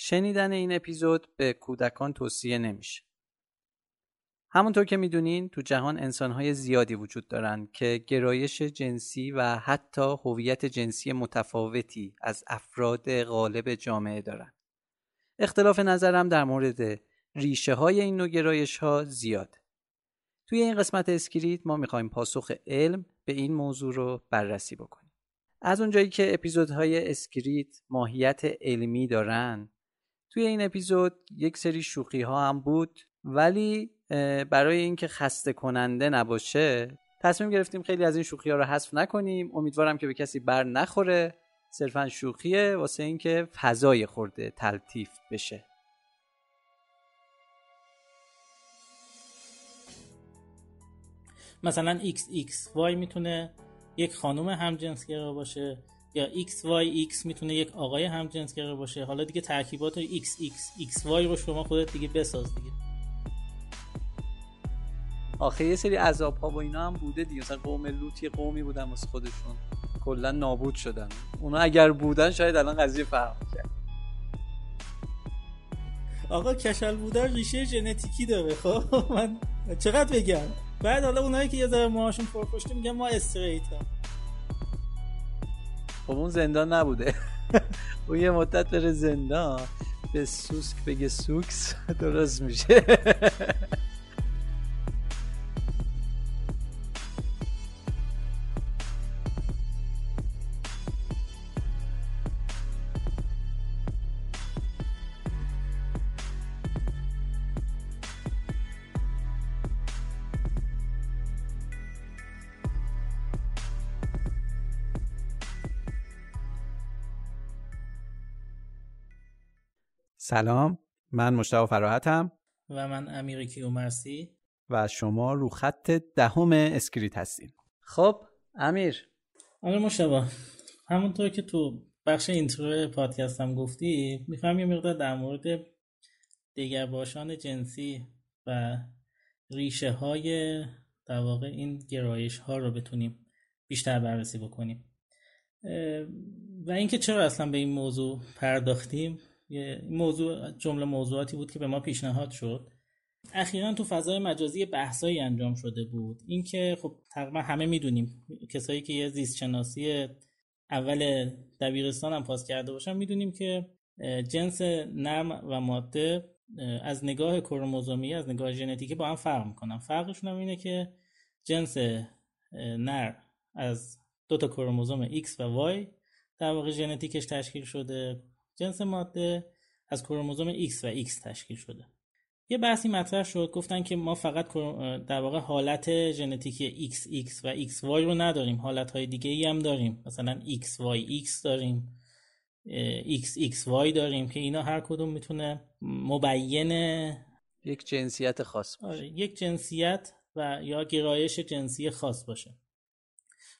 شنیدن این اپیزود به کودکان توصیه نمیشه. همونطور که می‌دونین تو جهان انسانهای زیادی وجود دارن که گرایش جنسی و حتی هویت جنسی متفاوتی از افراد غالب جامعه دارن. اختلاف نظرم در مورد ریشه های این نوع گرایش ها زیاد. توی این قسمت اسکریت ما می‌خوایم پاسخ علم به این موضوع رو بررسی بکنیم. از اونجایی که اپیزودهای اسکریت ماهیت علمی دارن توی این اپیزود یک سری شوخی ها هم بود ولی برای اینکه خسته کننده نباشه تصمیم گرفتیم خیلی از این شوخی ها رو حذف نکنیم. امیدوارم که به کسی بر نخوره. صرفا شوخیه واسه اینکه فضا یه خورده تلطیف بشه. مثلا XXY می‌تونه یک خانم همجنسگرا باشه. یا XYX می‌تونه یک آقای همجنسگرا باشه. حالا دیگه ترکیبات XX XY رو شما خودت دیگه بساز دیگه. آخه یه سری عذاب ها و اینا هم بوده دیگه. مثلا قوم لوط یه قومی بودن واسه خودشون. کلا نابود شدن. اونا اگر بودن شاید الان قضیه فرق کرد آقا کشل بودن ریشه ژنتیکی داره. خب من چقدر بگم؟ بعد حالا اونایی که یه ذره موهاشون پرپشته میگن ما استریت هم خب اون زندان نبوده. اون یه مدت بره زندان. به سوسک بگه سوکس. درست میشه. سلام من مشتاق فراحتم. و من امیر کیومرسی. و شما رو خط دهم اسکریت هستیم. خب امیر. امیر مشتاق همونطور که تو بخش intro پادکست هم گفتی می‌خوام یه مقدار در مورد دگرباشان جنسی و ریشه های در واقع این گرایش ها رو بتونیم بیشتر بررسی بکنیم. و اینکه چرا اصلا به این موضوع پرداختیم یه موضوع جمله موضوعاتی بود که به ما پیشنهاد شد. اخیرا تو فضای مجازی بحثایی انجام شده بود. اینکه خب تقریبا همه می‌دونیم کسایی که یه زیست شناسی اول دبیرستان هم پاس کرده باشن می‌دونیم که جنس نرم و ماده از نگاه کروموزومی از نگاه ژنتیکی با هم فرق می‌کنن. فرقشون هم اینه که جنس نر از دو تا کروموزوم X و Y در واقع ژنتیکش تشکیل شده. جنس ماده از کروموزوم X و X تشکیل شده. یه بحثی مطرح شد گفتن که ما فقط در واقع حالت ژنتیکی XX و XY رو نداریم حالت های دیگه ای هم داریم. مثلا XYX داریم XXY داریم که اینا هر کدوم می‌تونه مبین یک جنسیت خاص باشه. آره، یک جنسیت و یا گرایش جنسی خاص باشه.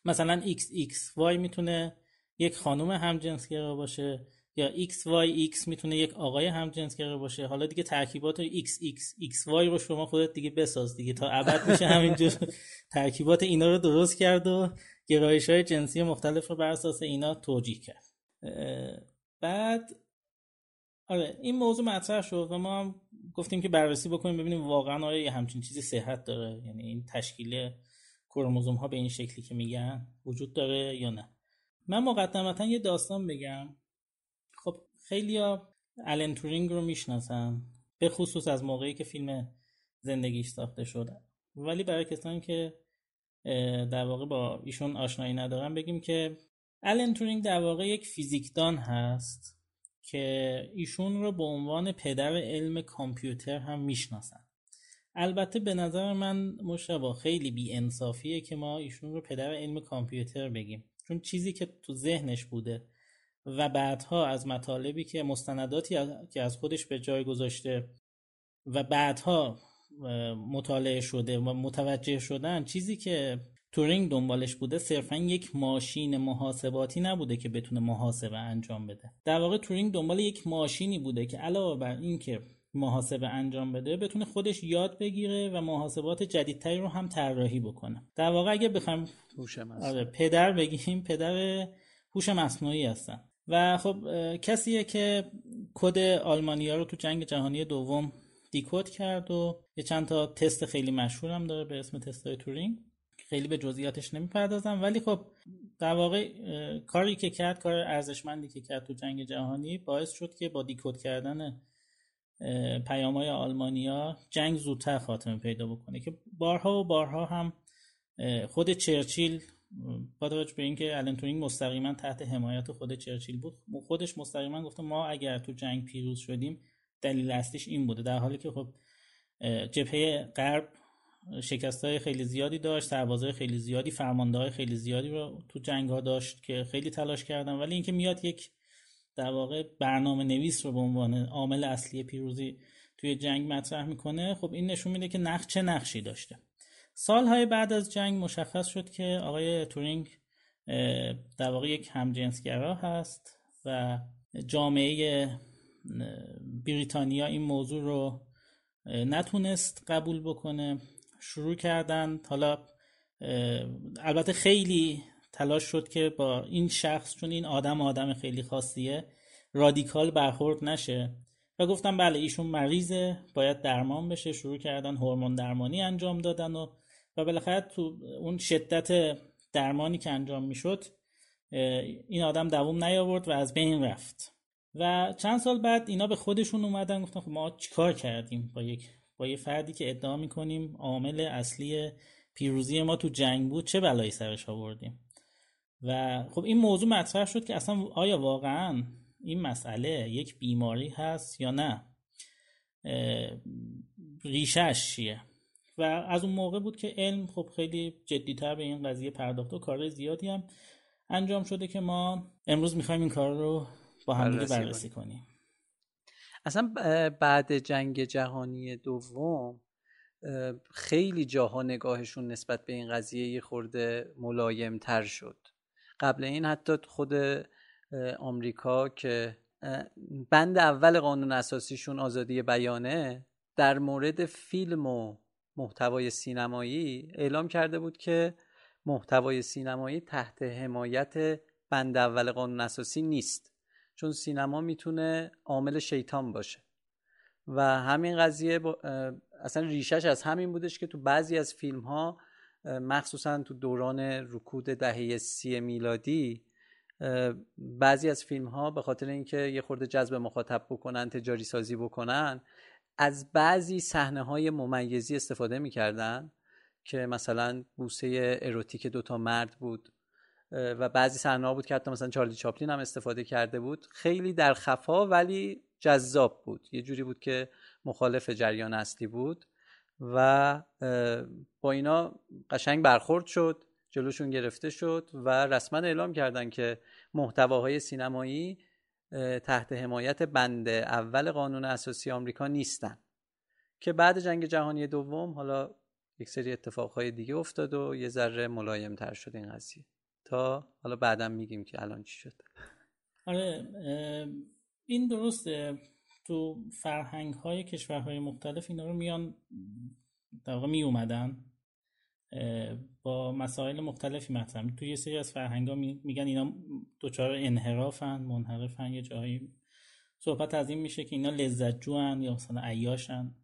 مثلا XXY می‌تونه یک خانم همجنسگرا باشه. یا XYX می‌تونه یک آقای همجنسگرا باشه. حالا دیگه ترکیبات XX XY رو شما خودت دیگه بساز دیگه. تا ابد میشه همینجور. ترکیبات اینا رو درست کرد و گرایش های جنسی مختلف رو بر اساس اینا توجیه کرد. بعد آره این موضوع مطرح شد و ما هم گفتیم که بررسی بکنیم ببینیم واقعا آیا یه همچین چیزی صحت داره. یعنی این تشکیل کروموزوم ها به این شکلی که میگن وجود داره یا نه. من مقدمتا یه داستان بگم. خیلی ها الن تورینگ رو می‌شناسن به خصوص از موقعی که فیلم زندگیش ساخته شده. ولی برای کسانی که در واقع با ایشون آشنایی ندارن بگیم که الن تورینگ در واقع یک فیزیکدان هست که ایشون رو به عنوان پدر علم کامپیوتر هم می‌شناسن. البته به نظر من مشتبا خیلی بی انصافیه که ما ایشون رو پدر علم کامپیوتر بگیم. چون چیزی که تو ذهنش بوده و بعدها از مطالبی که مستنداتی که از خودش به جای گذاشته و بعدها مطالعه شده و متوجه شدن چیزی که تورینگ دنبالش بوده صرفا یک ماشین محاسباتی نبوده که بتونه محاسبه انجام بده. در واقع تورینگ دنبال یک ماشینی بوده که علاوه بر اینکه محاسبه انجام بده بتونه خودش یاد بگیره و محاسبات جدیدتری رو هم طراحی بکنه. در واقع اگه بخوام آره پدر بگیم پدر هوش مصنوعی هستن. و خب کسیه که کد آلمانیا رو تو جنگ جهانی دوم دیکود کرد و یه چند تا تست خیلی مشهور هم داره به اسم تستای تورینگ خیلی به جزئیاتش نمی‌پردازم. ولی خب در واقع کاری که کرد کار ارزشمندی که کرد تو جنگ جهانی باعث شد که با دیکود کردن پیامهای آلمانیا جنگ زودتر خاتمه پیدا بکنه که بارها و بارها هم خود چرچیل با توجه به اینکه الن تورینگ مستقیما تحت حمایت خود چرچیل بود خودش مستقیما گفته ما اگر تو جنگ پیروز شدیم دلیل اصلیش این بوده. در حالی که خب جبهه غرب شکست های خیلی زیادی داشت سربازهای خیلی زیادی فرمانده های خیلی زیادی رو تو جنگ ها داشت که خیلی تلاش کردن. ولی اینکه میاد یک در واقع برنامه نویس رو به عنوان عامل اصلی پیروزی توی جنگ مطرح می‌کنه خب این نشون میده که نقش چه نقشی داشته. سالهای بعد از جنگ مشخص شد که آقای تورینگ در واقع یک همجنسگرا هست و جامعه بریتانیا این موضوع رو نتونست قبول بکنه. شروع کردن. حالا البته خیلی تلاش شد که با این شخص چون این آدم آدم خیلی خاصیه رادیکال برخورد نشه. و گفتم بله ایشون مریضه باید درمان بشه. شروع کردن هورمون درمانی انجام دادن و و بالاخره تو اون شدت درمانی که انجام می‌شد این آدم دووم نیاورد و از بین رفت. و چند سال بعد اینا به خودشون اومدن گفتن خب ما چیکار کردیم با یک با یه فردی که ادعا می‌کنیم عامل اصلی پیروزی ما تو جنگ بود چه بلایی سرش آوردیم؟ و خب این موضوع مطرح شد که اصلا آیا واقعا این مسئله یک بیماری هست یا نه؟ ریشش چیه؟ و از اون موقع بود که علم خب خیلی جدیتر به این قضیه پرداخت و کار زیادی هم انجام شده که ما امروز می‌خوایم این کار رو با هم بررسی, بررسی کنیم. اصلا بعد جنگ جهانی دوم خیلی جاها نگاهشون نسبت به این قضیه یه خورده ملایم تر شد. قبل این حتی خود آمریکا که بند اول قانون اساسیشون آزادی بیانه در مورد فیلم و محتوای سینمایی اعلام کرده بود که محتوای سینمایی تحت حمایت بند اول قانون اساسی نیست چون سینما می‌تونه عامل شیطان باشه. و همین قضیه اصلا ریشش از همین بودش که تو بعضی از فیلم ها مخصوصا تو دوران رکود دهه سی میلادی بعضی از فیلم ها به خاطر اینکه یه خورده جذب مخاطب بکنن تجاری سازی بکنن از بعضی صحنه های ممیزی استفاده می‌کردن که مثلا بوسه اروتیک دوتا مرد بود و بعضی صحنه بود که حتی مثلا چارلی چاپلین هم استفاده کرده بود. خیلی در خفا ولی جذاب بود. یه جوری بود که مخالف جریان اصلی بود و با اینا قشنگ برخورد شد جلوشون گرفته شد و رسما اعلام کردن که محتواهای سینمایی تحت حمایت بند اول قانون اساسی آمریکا نیستن. که بعد جنگ جهانی دوم حالا یک سری اتفاقهای دیگه افتاد و یه ذره ملایم تر شد این قضیه. تا حالا بعدا میگیم که الان چی شد. آره این درسته. تو فرهنگ های کشورهای مختلف اینا رو میان در واقع می اومدن با مسائل مختلفی مطرح تو یه سری از فرهنگ ها میگن اینا دچار انحرافن منحرفن. یه جایی صحبت از این میشه که اینا لذت جوان یا مثلا عیاشن.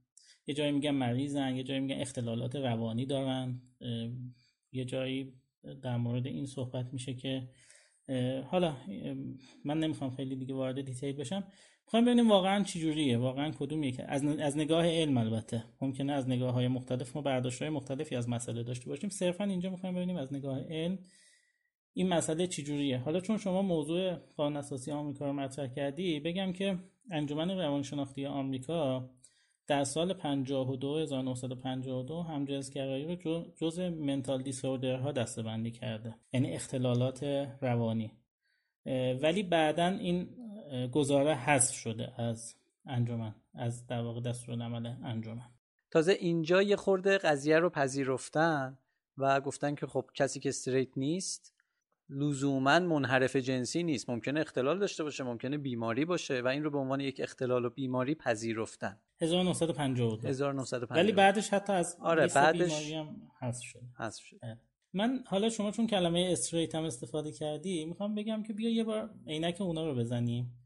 یه جایی میگن مریضن یه جایی میگن اختلالات روانی دارن. یه جایی در مورد این صحبت میشه که حالا من نمی‌خوام خیلی دیگه وارد دیتیل بشم. می‌خوایم ببینیم واقعا چی جوریه. واقعا کدوم یکی از از نگاه علم البته. ممکنه از نگاه های مختلف ما برداشت های مختلفی از مسئله داشته باشیم. صرفا اینجا می‌خوایم ببینیم از نگاه علم این مسئله چی جوریه. حالا چون شما موضوع قانون اساسی آمریکا رو مطرح کردی بگم که انجمن روانشناختی آمریکا در سال 52 1952 همجنسگرایی رو جز منتال دیسوردر ها دسته کرده. یعنی اختلالات روانی. ولی بعدا این گزاره حذف شده از انجمن از در واقع دستور عمل انجمن. تازه اینجا یه خورده قضیه رو پذیرفتن و گفتن که خب کسی که استریت نیست لزوما منحرف جنسی نیست. ممکنه اختلال داشته باشه ممکنه بیماری باشه و این رو به عنوان یک اختلال و بیماری پذیرفتن. 1952 1952 ولی بعدش حتی از آره بعدش بیماری هم حذف شد حذف شد من حالا شما چون کلمه استریت هم استفاده کردی می‌خوام بگم که بیا یه بار عینک اونا رو بزنیم.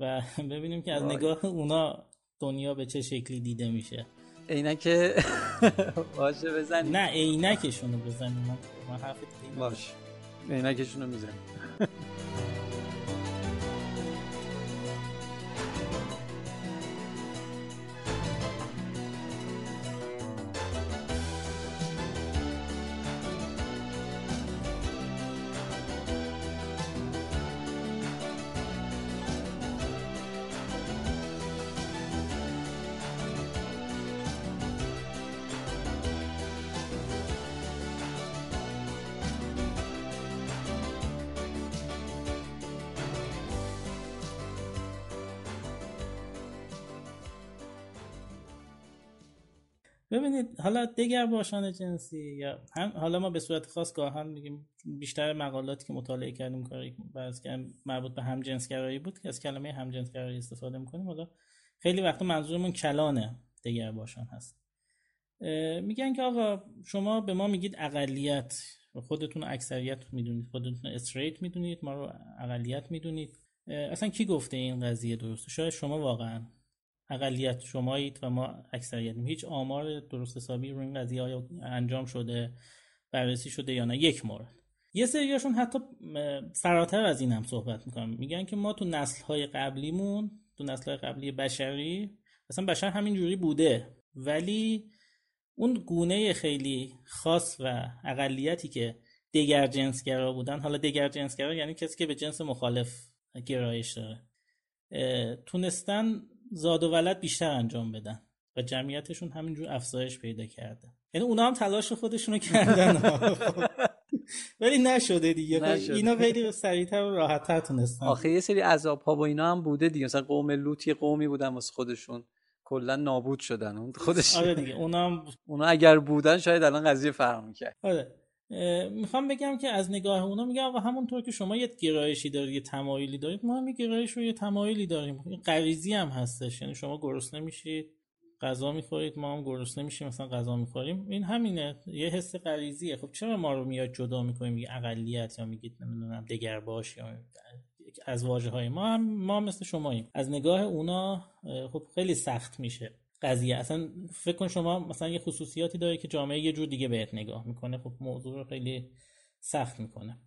و ببینیم که از نگاه اونا دنیا به چه شکلی دیده میشه. عینک باشه بزنیم. نه عینکشون رو بزنیم من حرف باشه عینکشون رو می‌زنیم. ببینید حالا دگر باشان جنسی یا هم حالا ما به صورت خاص گاهن میگیم بیشتر مقالاتی که مطالعه کردیم کاری بعض که مربوط به هم گرایی بود که از کلمه هم گرایی استفاده می‌کنیم. حالا خیلی وقتا منظورمون کلانه دگر باشان هست. میگن که آقا شما به ما میگید اقلیت. خودتون اکثریت می‌دونید خودتون استریت می‌دونید ما رو اقلیت می‌دونید. اصلا کی گفته این قضیه درسته؟ شاید شما واقعا. اقلیت شمایید و ما اکثریتیم هیچ آمار درست حسابی رو این قضیه های انجام شده بررسی شده یا نه یک مورد. یه سریاشون حتی فراتر از این هم صحبت می‌کنن میگن که ما تو نسل های قبلیمون تو نسل های قبلی بشری اصلا بشر همین جوری بوده. ولی اون گونه خیلی خاص و اقلیتی که دگر جنسگرا بودن حالا دگر جنسگرا یعنی کسی که به جنس مخالف گرایش داره تونستن زاد و ولد بیشتر انجام بدن و جمعیتشون همینجور افزایش پیدا کرده. یعنی اونا هم تلاش خودشون رو کردن. ولی نشده دیگه. نشده. اینا خیلی سریعتر و راحتتر تونستن. آخه یه سری عذاب ها با اینا هم بوده دیگه. مثلا قوم لوط قومی بودن واسه خودشون. کلا نابود شدن. اون خودش آره دیگه. اونا اونا اگر بودن شاید الان قضیه فرق می‌کرد. آره. می‌خوام بگم که از نگاه اونا میگه آقا همونطور که شما یه گرایشی دارید یه تمایلی دارید ما هم یه گرایش و یه تمایلی داریم. این غریزی هم هستش. یعنی شما گرسنه میشید غذا می‌خورید ما هم گرسنه میشیم مثلا غذا می‌خوریم. این همینه. یه حس غریزیه. خب چرا ما رو میاد جدا می‌کنیم؟ میگه اقلیت یا میگید نمی‌دونم دگر باش یا از واژه های ما هم ما مثل شماییم. از نگاه اونا خب خیلی سخت میشه. قضیه. اصلا فکر کن شما مثلا یه خصوصیاتی داره که جامعه یه جور دیگه بهت نگاه می‌کنه. خب موضوع رو خیلی سخت می‌کنه.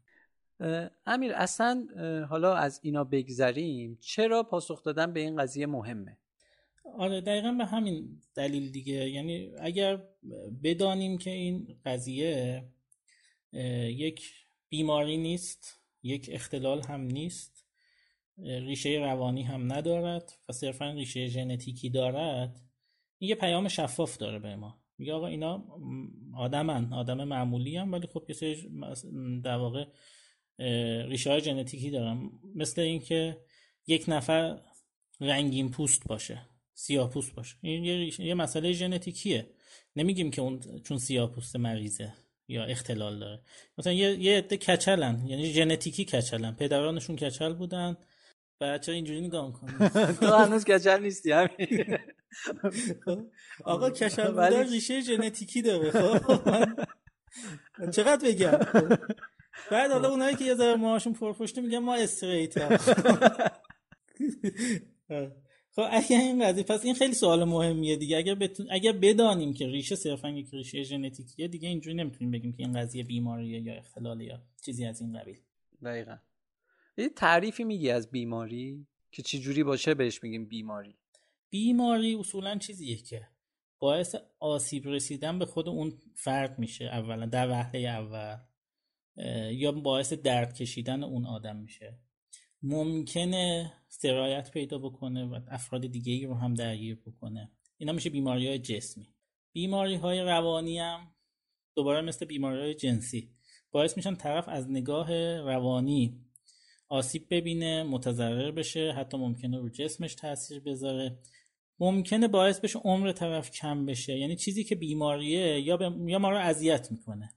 امیر اصلا حالا از اینا بگذریم چرا پاسخ دادن به این قضیه مهمه؟ آره دقیقا به همین دلیل دیگه. یعنی اگر بدانیم که این قضیه یک بیماری نیست یک اختلال هم نیست ریشه روانی هم ندارد و صرفا ریشه ژنتیکی دارد این یه پیام شفاف داره به ما. میگه آقا اینا آدمن آدم معمولی هم ولی خب یه در واقع ریشه های ژنتیکی دارن مثل اینکه یک نفر رنگین پوست باشه سیاه پوست باشه. این یه, یه مسئله ژنتیکیه. نمیگیم که اون چون سیاه پوست مریضه یا اختلال داره. مثلا یه یه عده کچلن یعنی ژنتیکی کچلن. پدرانشون کچل بودن. بچه اینجوری نگاه می‌کنه تو هنوز کچل نیستی همین. آقا کچل بودن ریشه ژنتیکی داره. خب. چقدر بگم؟ بعد حالا اونایی که یه ذره موهاشون پرپشته میگن ما استریت خب. اگه این قضیه پس این خیلی سوال مهمیه دیگه. اگر بتون... اگر بدانیم که ریشه صرفا یک ریشه ژنتیکیه دیگه اینجوری نمی‌تونیم بگیم که این قضیه بیماریه یا اختلاله یا چیزی از این قبیل. دقیقا. یه تعریفی میگی از بیماری؟ که چی جوری باشه بهش میگیم بیماری. بیماری اصولا چیزیه که باعث آسیب رسیدن به خود اون فرد میشه اولا در وهله اول یا باعث درد کشیدن اون آدم میشه. ممکنه سرایت پیدا بکنه و افراد دیگه ای رو هم درگیر بکنه. اینا میشه بیماری های جسمی. بیماری های روانی هم دوباره مثل بیماری های جنسی باعث میشن طرف از نگاه روانی آسیب ببینه متضرر بشه حتی ممکنه رو جسمش تاثیر بذاره. ممکنه باعث بشه عمر طرف کم بشه. یعنی چیزی که بیماریه یا, یا ما رو اذیت می‌کنه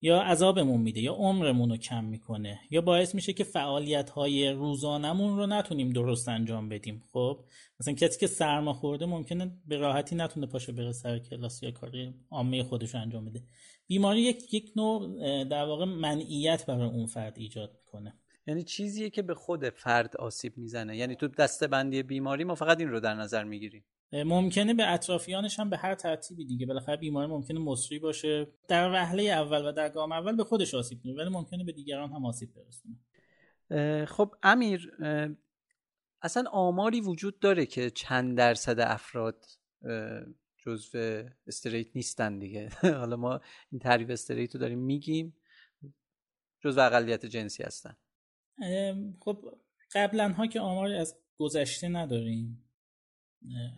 یا عذابمون میده یا عمرمون رو کم می‌کنه یا باعث میشه که فعالیت های روزانمون رو نتونیم درست انجام بدیم. خب مثلا کسی که سرما خورده ممکنه به راحتی نتونه پاشه بره سر کلاس یا کاری عامه خودش انجام بده. بیماری یک یک نوع در واقع منعیت برای اون فرد ایجاد می‌کنه. یعنی چیزیه که به خود فرد آسیب می‌زنه. یعنی تو دسته بندی بیماری ما فقط این رو در نظر می‌گیریم. ممکنه به اطرافیانش هم به هر ترتیبی دیگه بالاخره بیماری ممکنه مصری باشه. در وهله اول و در گام اول به خودش آسیب کنه ولی ممکنه به دیگران هم آسیب برسونه. خب امیر اصلا آماری وجود داره که چند درصد افراد جزو استریت نیستن دیگه. حالا ما این تعریف استریت رو داریم میگیم. جزو اقلیت جنسی هستن. خب قبلا ها که آماری از گذشته نداریم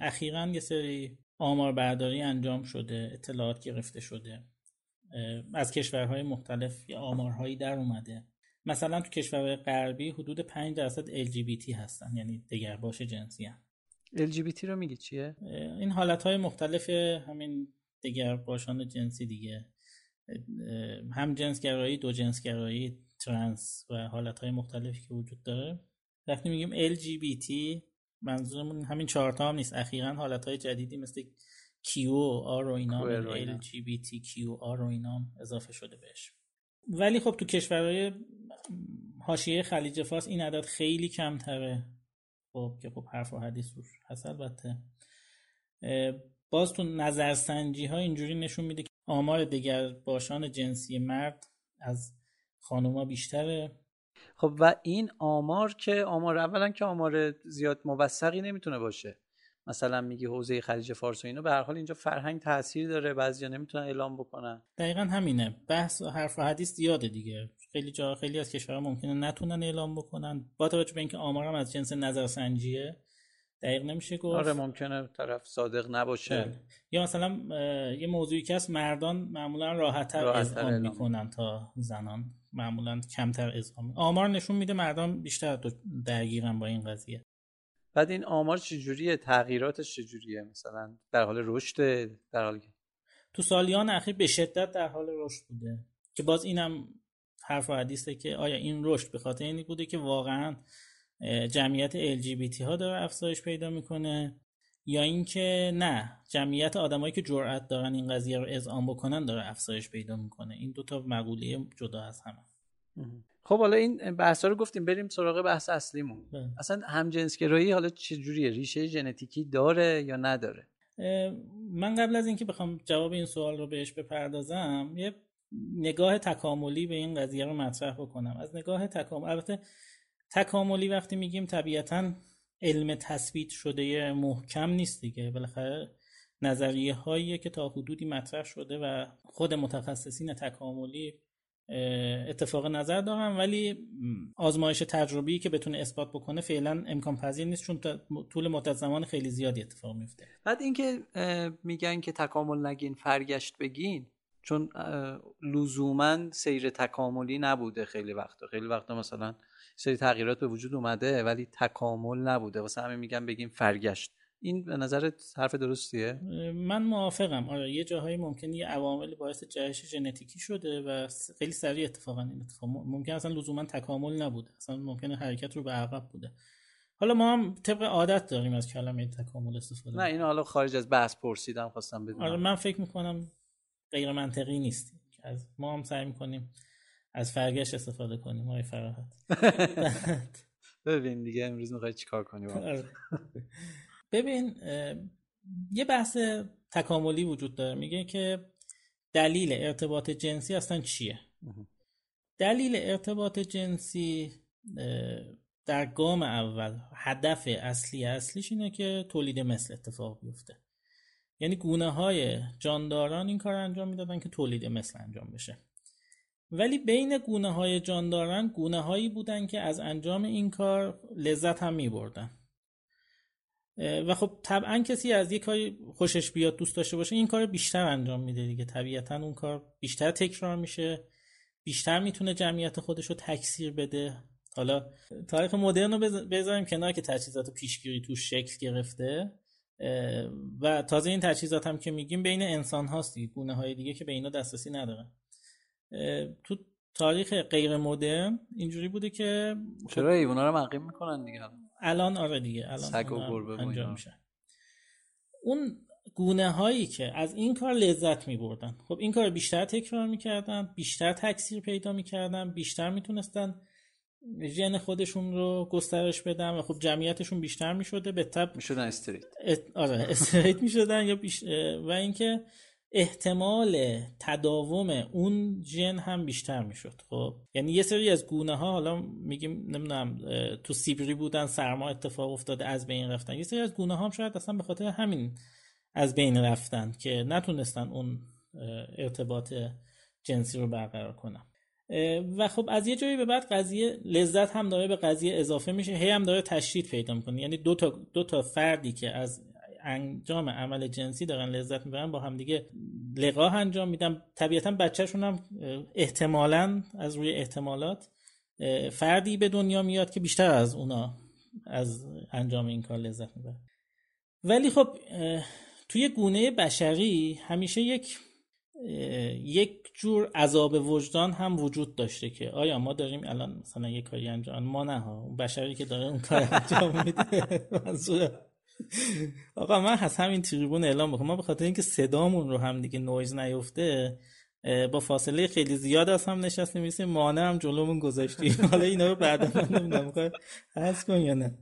اخیرا یه سری آمار برداری انجام شده اطلاعات گرفته شده از کشورهای مختلف یه آمارهایی در اومده مثلا تو کشورهای غربی حدود 5 درصد LGBT هستن یعنی دیگر باشه جنسی هم. LGBT رو میگی چیه؟ این حالتهای مختلف همین دگرباشان جنسی دیگه همجنسگرایی دو جنسگرایی ترنس و حالتهای مختلفی که وجود داره. وقتی میگیم LGBT منظورمون همین چهارتا هم نیست. اخیرا حالت های جدیدی مثل کیو آر و اینا ال جی بی تی کیو آر و اینا اضافه شده بهش. ولی خب تو کشورهای حاشیه خلیج فارس این عدد خیلی کمتره. خب که خب حرف و حدیث روش هست البته. باز تو نظرسنجی ها اینجوری نشون میده که آمار دیگر باشان جنسی مرد از خانوما بیشتره. خب و این آمار که آمار اولا که آمار زیاد موثقی نمی‌تونه باشه. مثلا میگی حوزه خلیج فارس و اینو به هر حال اینجا فرهنگ تاثیر داره بعضیا نمی‌تونن اعلام بکنن. دقیقا همینه. بحث و حرف و حدیث زیاده دیگه. خیلی جا خیلی از کشورها ممکنه نتونن اعلام بکنن. با توجه به اینکه آمار هم از جنس نظرسنجیه دقیق نمیشه گفت. آره ممکنه طرف صادق نباشه. بله. یا مثلا یه موضوعی که از مردان معمولا راحتتر راحت اذعان می‌کنن تا زنان. معمولا کمتر اذعان آمار نشون میده مردان بیشتر درگیرن با این قضیه. بعد این آمار چجوریه؟ تغییراتش چجوریه؟ مثلا در حال رشد در حال تو سالیان اخیر به شدت در حال رشد بوده. که باز اینم حرف و حدیثه که آیا این رشد به خاطر اینی بوده که واقعا جمعیت LGBT ها داره افزایش پیدا می‌کنه؟ یا اینکه نه جمعیت آدمایی که جرأت دارن این قضیه رو اذعان بکنن داره افزایش پیدا می‌کنه. این دو تا مقوله جدا از همه. خب حالا این بحث رو گفتیم بریم سراغ بحث اصلیمون. ده. اصلا همجنسگرایی حالا چجوریه ریشه ژنتیکی داره یا نداره؟ من قبل از اینکه بخوام جواب این سوال رو بهش بپردازم یه نگاه تکاملی به این قضیه رو مطرح بکنم. از نگاه تکامل البته تکاملی وقتی میگیم طبیعتا علم تثبیت شده محکم نیست دیگه. بالاخره نظریه هایی که تا حدودی مطرح شده و خود متخصصین تکاملی اتفاق نظر دارن ولی آزمایش تجربی که بتونه اثبات بکنه فعلا امکان پذیر نیست چون طول مدت زمان خیلی زیادی اتفاق میفته بعد اینکه میگن که تکامل نگین فرگشت بگین چون لزوما سیر تکاملی نبوده خیلی وقتا. خیلی وقتا مثلا سری تغییرات به وجود اومده ولی تکامل نبوده. واسه همین میگم بگیم فرگشت. این به نظر حرف درستیه؟ من موافقم. آره یه جاهایی ممکن یه عوامل باعث جهش ژنتیکی شده و خیلی سریع اتفاقا این اتفاق. ممکن اصلا لزوما تکامل نبوده. اصلا ممکنه حرکت رو به عقب بوده. حالا ما هم طبق عادت داریم از کلمه تکامل استفاده نه این حالا خارج از بحث پرسیدم خواستم بدونم. آره من فکر می‌کنم غیر منطقی نیست از ما هم سعی می‌کنیم از فرگشت استفاده کنیم آقای فراحت. ببین دیگه امروز می‌خوای چیکار کنیم آره. ببین یه بحث تکاملی وجود داره. میگه که دلیل ارتباط جنسی اصلا چیه؟ دلیل ارتباط جنسی در گام اول هدف اصلی اصلیش اینه که تولید مثل اتفاق بیفته. یعنی گونه های جانداران این کار انجام می‌دادن که تولید مثل انجام بشه. ولی بین گونه های جانداران گونه هایی بودن که از انجام این کار لذت هم می بردن و خب طبعا کسی از یک کاری خوشش بیاد دوست داشته باشه این کار بیشتر انجام میده دیگه. طبیعتا اون کار بیشتر تکرار میشه بیشتر می‌تونه جمعیت خودش رو تکثیر بده. حالا تاریخ مدرن رو بذاریم کنار که تجهیزات پیشگیری توش شکل گرفته. و تازه این تجهیزات هم که میگیم بین انسان هاست دیگه گونه های دیگه که به اینا دسترسی ندارن. تو تاریخ غیر مدرن اینجوری بوده که خب چرا ایونا رو مقیم می‌کنن دیگه؟ الان آره دیگه الان سگ و گربه انجام میشه. اون گونه هایی که از این کار لذت می بردن خب این کار بیشتر تکرار می‌کردن بیشتر تکثیر پیدا می‌کردن بیشتر می‌تونستن ژن خودشون رو گسترش بدن و خب جمعیتشون بیشتر می‌شده به تب می‌شدن استریت. آره استریت می‌شدن یا بیش... و اینکه احتمال تداوم اون ژن هم بیشتر می‌شد. خب یعنی یه سری از گونه ها حالا میگیم نمی‌دونم تو سیبری بودن سرما اتفاق افتاده از بین رفتن. یه سری از گونه ها هم شاید اصلا به خاطر همین از بین رفتن که نتونستن اون ارتباط جنسی رو برقرار کنن. و خب از یه جایی به بعد قضیه لذت هم داره به قضیه اضافه میشه. هی هم داره تشدید پیدا می‌کنه. یعنی دو تا, دو تا فردی که از انجام عمل جنسی دارن لذت می‌برن با همدیگه لقاه انجام میدن. طبیعتا بچهشون هم احتمالا از روی احتمالات فردی به دنیا میاد که بیشتر از اونا از انجام این کار لذت می‌برن. ولی خب توی گونه بشری همیشه یک یک جور عذاب وجدان هم وجود داشته که آیا ما داریم الان مثلا یک کاری انجام ما نه ها بشری که داره اون کار انجام میده آقا من از همین تریبون اعلام بکنم ما به خاطر اینکه صدامون رو هم دیگه نویز نیفته با فاصله خیلی زیاد از هم نشستیم میسیم مانع هم جلومون گذاشتیم. حالا اینا رو بعد من نمی‌دونم هست کن یا نه؟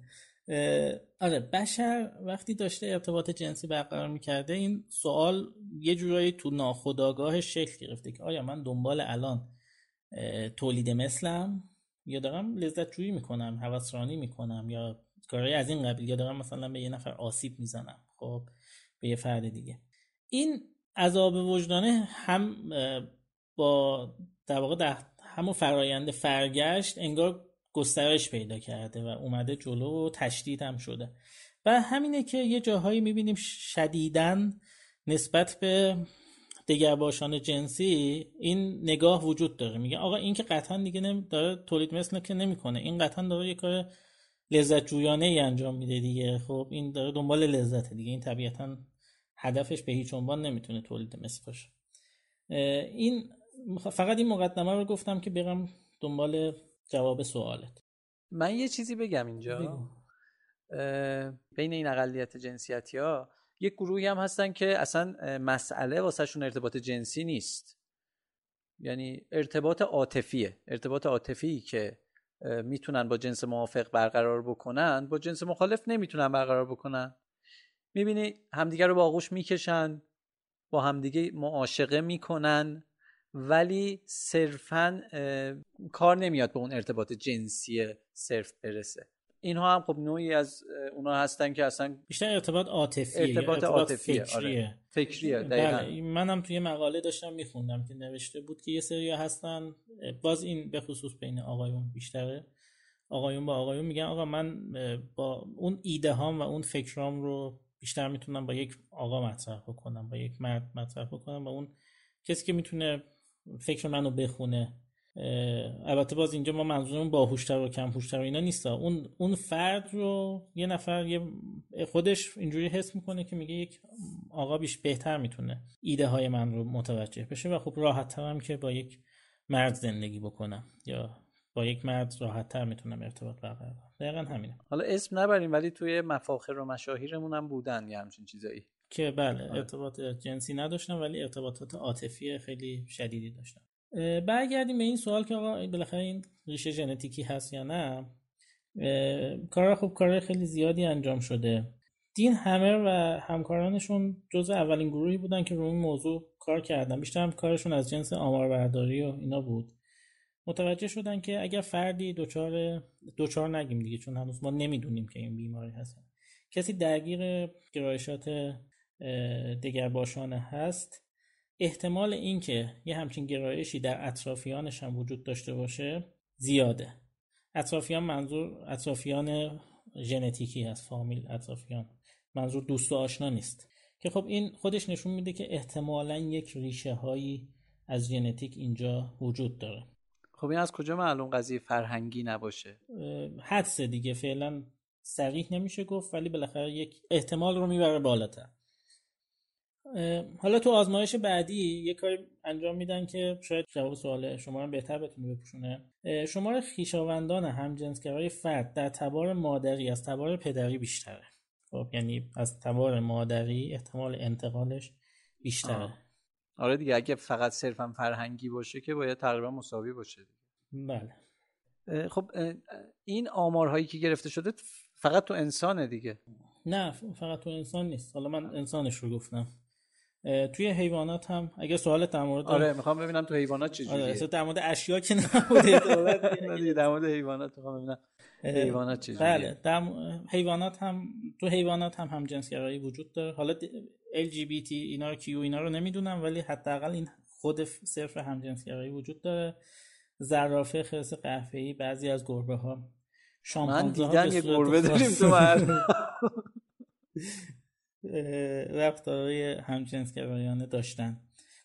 آره بشر وقتی داشته ارتباط جنسی برقرار می‌کرده این سوال یه جورایی تو ناخداگاهش شکل گرفته که آیا من دنبال الان تولید مثلم یا دارم لذت جویی می‌کنم هوسرانی می‌کنم یا کارهای از این قبیل یا دارم مثلا به یه نفر آسیب می‌زنم خب به یه فرد دیگه. این عذاب وجدانه هم با در واقع همون فرایند فرگشت انگار گسترش پیدا کرده و اومده جلو و تشدید هم شده. و همینه که یه جاهایی می‌بینیم شدیدن نسبت به دگرباشان جنسی این نگاه وجود داره. میگه آقا این که قطعا دیگه داره تولید مثل که نمی‌کنه. این قطعا داره یه کار لذت جویانه ای انجام میده دیگه. خب این داره دنبال لذت دیگه. این طبیعتا هدفش به هیچ عنوان نمی‌تونه تولید مثل باشه. این فقط این مقدمه رو گفتم که برم دنبال جواب سوالت. من یه چیزی بگم اینجا. بین این اقلیت جنسیتی ها یک گروهی هم هستن که اصلا مسئله واسهشون ارتباط جنسی نیست. یعنی ارتباط عاطفیه. ارتباط عاطفی که می‌تونن با جنس موافق برقرار بکنن. با جنس مخالف نمی‌تونن برقرار بکنن. می‌بینی همدیگه رو با آغوش می‌کشن با همدیگه معاشقه می‌کنن ولی صرفا کار نمیاد به اون ارتباط جنسی صرف برسه. اینها هم خب نوعی از اونا هستن که اصلا بیشتر ارتباط عاطفی ارتباط, عاطفی فکریه آره. فکریه بله. منم توی مقاله داشتم میخوندم که نوشته بود که یه سری هستن باز این به خصوص بین آقایون بیشتره آقایون با آقایون میگن آقا من با اون ایده هام و اون فکرام رو بیشتر می‌تونم با یک آقا مطرح بکنم با یک مرد مطرح بکنم و اون کسی که می‌تونه فکر منو بخونه البته باز اینجا ما منظورمون باهوشتر و کم و اینا نیست. اون اون فرد رو یه نفر یه خودش اینجوری حس می‌کنه که میگه یک آقا بیش بهتر می‌تونه ایده های من رو متوجه بشه و خب راحت هم که با یک مرد زندگی بکنم یا با یک مرد راحت تر می‌تونم ارتباط برقرار دقیقا همینه. حالا اسم نبریم ولی توی مفاخر و مشاهیرمون هم بودن یه همچین چیزایی. که بله آره. ارتباط جنسی نداشتم ولی ارتباطات عاطفی خیلی شدیدی داشتم. برگردیم به این سوال که آقا بالاخره این ریشه ژنتیکی هست یا نه؟ کار خوب کار خیلی زیادی انجام شده. دین همر و همکارانشون جز اولین گروهی بودن که روی این موضوع کار کردن. بیشتر هم کارشون از جنس آمار برداری و اینا بود. متوجه شدن که اگر فردی دچار دچار نگیم دیگه چون هنوز ما نمی‌دونیم که این بیماری هست. کسی درگیر گرایشات دگرباشانه هست احتمال اینکه یه همچین گرایشی در اطرافیانش هم وجود داشته باشه زیاده. اطرافیان منظور اطرافیان ژنتیکی هست فامیل اطرافیان. منظور دوست و آشنا نیست. که خب این خودش نشون میده که احتمالا یک ریشه هایی از ژنتیک اینجا وجود داره. خب این از کجا معلوم قضیه فرهنگی نباشه؟ حدس دیگه. فعلا صریح نمیشه گفت ولی بالاخره یک احتمال رو می‌بره بالاتر. حالا تو آزمایش بعدی یه کاری انجام میدن که شاید جواب سوال شما رو بهتر بتونه بپوشونه. شمار خیشاوندان همجنسگرای فرد در تبار مادری از تبار پدری بیشتره. خب یعنی از تبار مادری احتمال انتقالش بیشتره. آره دیگه اگه فقط صرفا فرهنگی باشه که باید تقریبا مساوی باشه بله. خب این آمارهایی که گرفته شده فقط تو انسانه دیگه. نه فقط تو انسان نیست. حالا من انسانش رو گفتم. توی حیوانات هم اگه سوالت در مورد آره می‌خوام ببینم تو حیوانات چجوریه آره در مورد اشیا که نبوده. در مورد حیوانات می‌خوام ببینم. حیوانات چجوریه بله در حیوانات هم تو حیوانات هم هم جنسگرایی وجود داره. حالا LGBT اینا رو کیو اینا رو نمی‌دونم ولی حداقل این خود صرف هم جنسگرایی وجود داره. زرافه خرس قهوه‌ای بعضی از گربه ها من دیدم یه گربه داریم تو رفتارهای همجنسگرایانه داشتن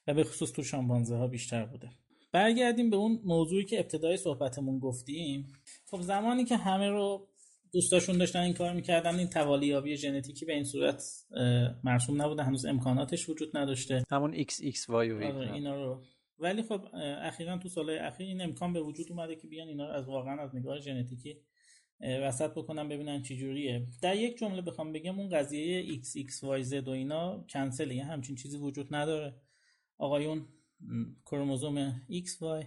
و به خصوص تو شامپانزه ها بیشتر بوده. برگردیم به اون موضوعی که ابتدای صحبتمون گفتیم. خب زمانی که همه رو دوستاشون داشتن این کار می‌کردن این توالیابی ژنتیکی به این صورت مرسوم نبوده. هنوز امکاناتش وجود نداشته. همون XXY آره اینا. رو. ولی خب اخیرا تو سالهای اخیر این امکان به وجود اومده که بیان اینا رو از واقعا از نگاه ژنتیکی وسط بکنم ببینن چی جوریه. در یک جمله بخوام بگم اون قضیه XXYZ و اینا کنسله یه همچین چیزی وجود نداره. آقایون کروموزوم XY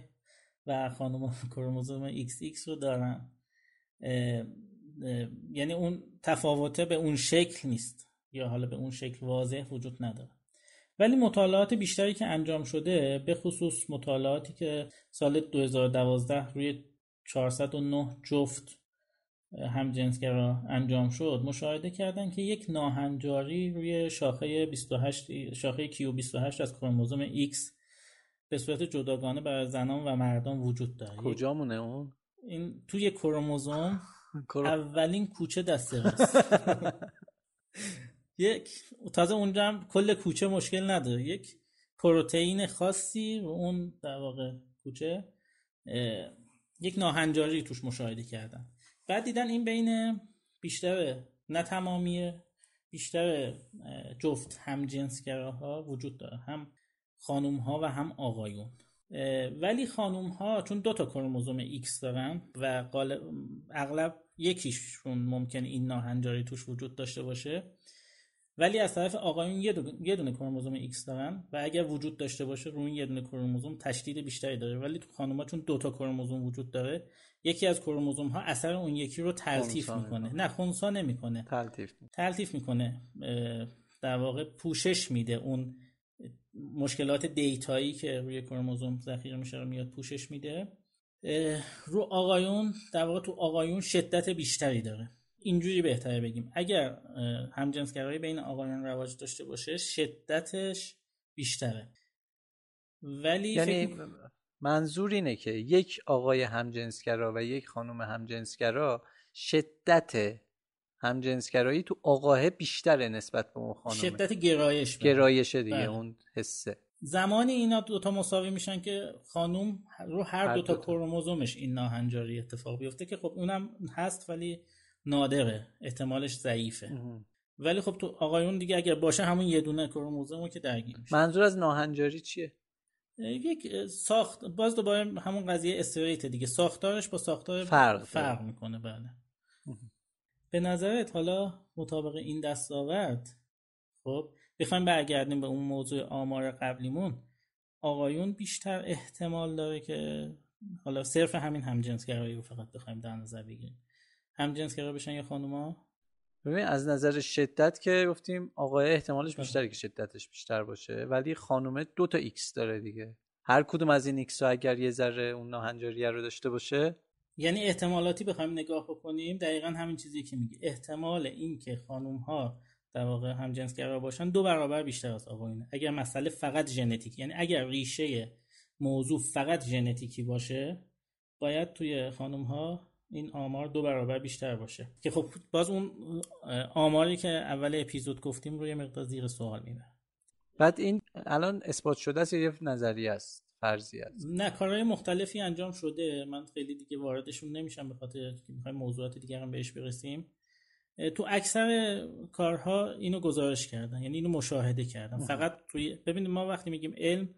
و خانم کروموزوم XX رو دارن. یعنی اون تفاوته به اون شکل نیست یا حالا به اون شکل واضح وجود نداره. ولی مطالعات بیشتری که انجام شده به خصوص مطالعاتی که سال 2012 روی 409 جفت همجنسگرا انجام شد مشاهده کردن که یک ناهنجاری روی شاخه 28 شاخه کیو 28 از کروموزوم X به صورت جداگانه برای زنان و مردان وجود داره. کجا مونه اون؟ این توی کروموزوم اولین کوچه دسته یک تازه اونجا هم کل کوچه مشکل نداره. یک پروتئین خاصی و اون در واقع کوچه یک ناهنجاری توش مشاهده کردن. بعد دیدن این بین بیشتر نه تمامیه بیشتر جفت هم جنسگراها وجود داره هم خانوم ها و هم آقایون ولی خانوم ها چون دو تا کروموزوم X دارن و اغلب یکیشون ممکن این ناهنجاری توش وجود داشته باشه ولی از طرف آقایون. یه دونه کروموزوم X دارن و اگر وجود داشته باشه روی یه دونه کروموزوم تشدید بیشتری داره ولی تو خانوما چون دو تا کروموزوم وجود داره یکی از کروموزوم ها اثر اون یکی رو تلطیف می‌کنه. نه خونسا نمی‌کنه. تلطیف تلطیف می‌کنه. در واقع پوشش میده اون مشکلات دیتایی که روی کروموزوم ذخیره میشه رو میاد پوشش میده. رو آقایون در واقع تو آقایون شدت بیشتری داره. اینجوری بهتره بگیم. اگر همجنسگرایی بین آقایان رواج داشته باشه شدتش بیشتره. ولی یعنی منظور اینه که یک آقای همجنسگرا و یک خانم همجنسگرا شدت همجنسگرایی تو آقاه بیشتره نسبت به اون خانم. شدت گرایش گرایش دیگه بله. اون حسه. زمانی اینا دوتا مساوی میشن که خانوم رو هر, دوتا, دوتا کروموزومش این ناهنجاری اتفاق بیفته که خب اونم هست ولی نادره احتمالش ضعیفه. ولی خب تو آقایون دیگه اگر باشه همون یه دونه کروموزومو که درگیر میشه. منظور از ناهنجاری چیه؟ یک ساخت باز دوباره همون قضیه استریت دیگه. ساختارش با ساختار فرق, فرق می‌کنه بله. به نظرت حالا مطابق این دستاورد خب بخوایم برگردیم به اون موضوع آمار قبلیمون. آقایون بیشتر احتمال داره که حالا صرف همین همجنسگرایی رو فقط بخوایم در نظر بگیریم. همجنسگرا بشن یا خانوما؟ ببین از نظر شدت که گفتیم آقای احتمالش بیشتره که شدتش بیشتر باشه ولی خانومه دو تا ایکس داره دیگه. هر کدوم از این ایکس ها اگر یه ذره اون ناهنجاریه رو داشته باشه. یعنی احتمالاتی بخوایم نگاه بکنیم دقیقا همین چیزی که میگه احتمال این که خانوم ها در واقع هم جنسگرا باشن دو برابر بیشتر از آقایونه اگر مسئله فقط ژنتیک یعنی اگر ریشه موضوع فقط ژنتیکی باشه باید توی خانم ها این آمار دو برابر بیشتر باشه. که خب باز اون آماری که اول اپیزود گفتیم روی مقدار زیر سوال می‌بره بعد این الان اثبات شده است یه نظریه است؟ فرضی است؟ نه کارهای مختلفی انجام شده. من خیلی دیگه واردشون نمیشم به خاطر که می‌خوایم موضوعات دیگر هم بهش برسیم. تو اکثر کارها اینو گزارش کردن یعنی اینو مشاهده کردن. فقط توی ببینید ما وقتی میگیم علم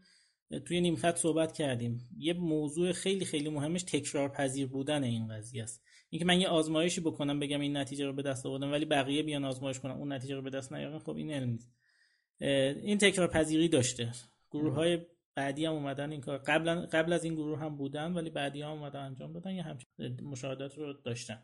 توی نیم خط صحبت کردیم. یه موضوع خیلی خیلی مهمش تکرار پذیر بودن این قضیه است. اینکه من یه آزمایشی بکنم بگم این نتیجه رو به دست آوردم ولی بقیه بیان آزمایش کنم اون نتیجه رو به دست نیارن خب این علم نیست. این تکرار پذیری داشته. گروه های بعدی هم اومدن این کار. قبل قبل از این گروه هم بودن ولی بعدی هم اومدن انجام دادن یا همچین مشاهدات رو داشتن.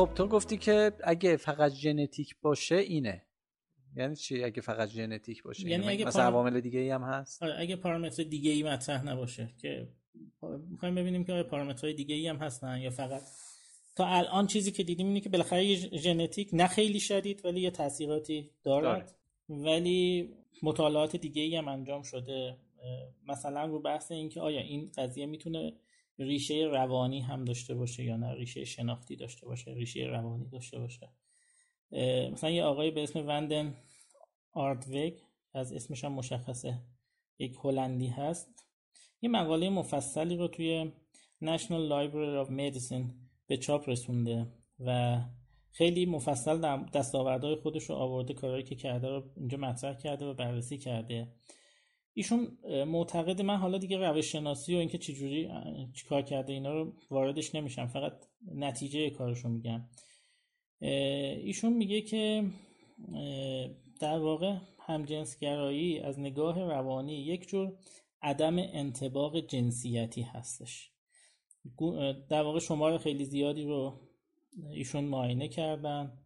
خب تو گفتی که اگه فقط ژنتیک باشه اینه. یعنی چی اگه فقط ژنتیک باشه؟ یعنی, اگه مثلا عوامل دیگه ای هم هست؟ آره اگه پارامتر دیگه ای مطرح نباشه که می‌خوایم ببینیم که پارامترهای دیگه ای هم هستن یا فقط. تا الان چیزی که دیدیم اینه که بالاخره ژنتیک نه خیلی شدید ولی یه تاثیراتی دارد. داره. ولی مطالعات دیگه ای هم انجام شده. مثلا رو بحث اینکه آیا این قضیه می‌تونه ریشه روانی هم داشته باشه یا نه ریشه شناختی داشته باشه ریشه روانی داشته باشه. مثلا یه آقای به اسم وندن آردوگ از اسمش هم مشخصه. یک هلندی هست. یه مقاله مفصلی رو توی National Library of Medicine به چاپ رسونده و خیلی مفصل دستاوردهای خودش رو آورده کارهایی که کرده رو اینجا مطرح کرده و بررسی کرده. ایشون معتقد من حالا دیگه روش شناسی و اینکه چجوری چیکار کرده اینا رو واردش نمیشم فقط نتیجه کارشو میگم. ایشون میگه که در واقع همجنسگرایی از نگاه روانی یک جور عدم انتباق جنسیتی هستش. در واقع شمار خیلی زیادی رو ایشون معاینه کردن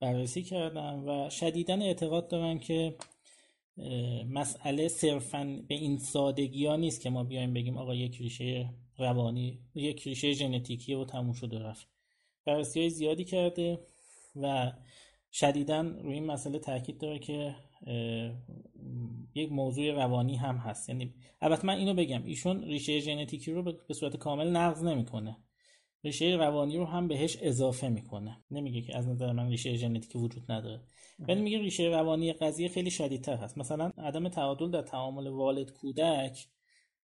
بررسی کردن و شدیدن اعتقاد دارن که مسئله صرفا به این سادگی ها نیست که ما بیایم بگیم آقا یک ریشه روانی یک ریشه ژنتیکی و تموم شده رفت. بررسی های زیادی کرده و شدیدا روی این مسئله تاکید داره که یک موضوع روانی هم هست. یعنی البته من اینو بگم ایشون ریشه ژنتیکی رو به صورت کامل نقض نمی‌کنه. ریشه روانی رو هم بهش اضافه می‌کنه. نمیگه که از نظر من ریشه ژنتیکی وجود نداره. ولی میگه ریشه روانی قضیه خیلی شدیدتر هست. مثلا عدم تعادل در تعامل والد کودک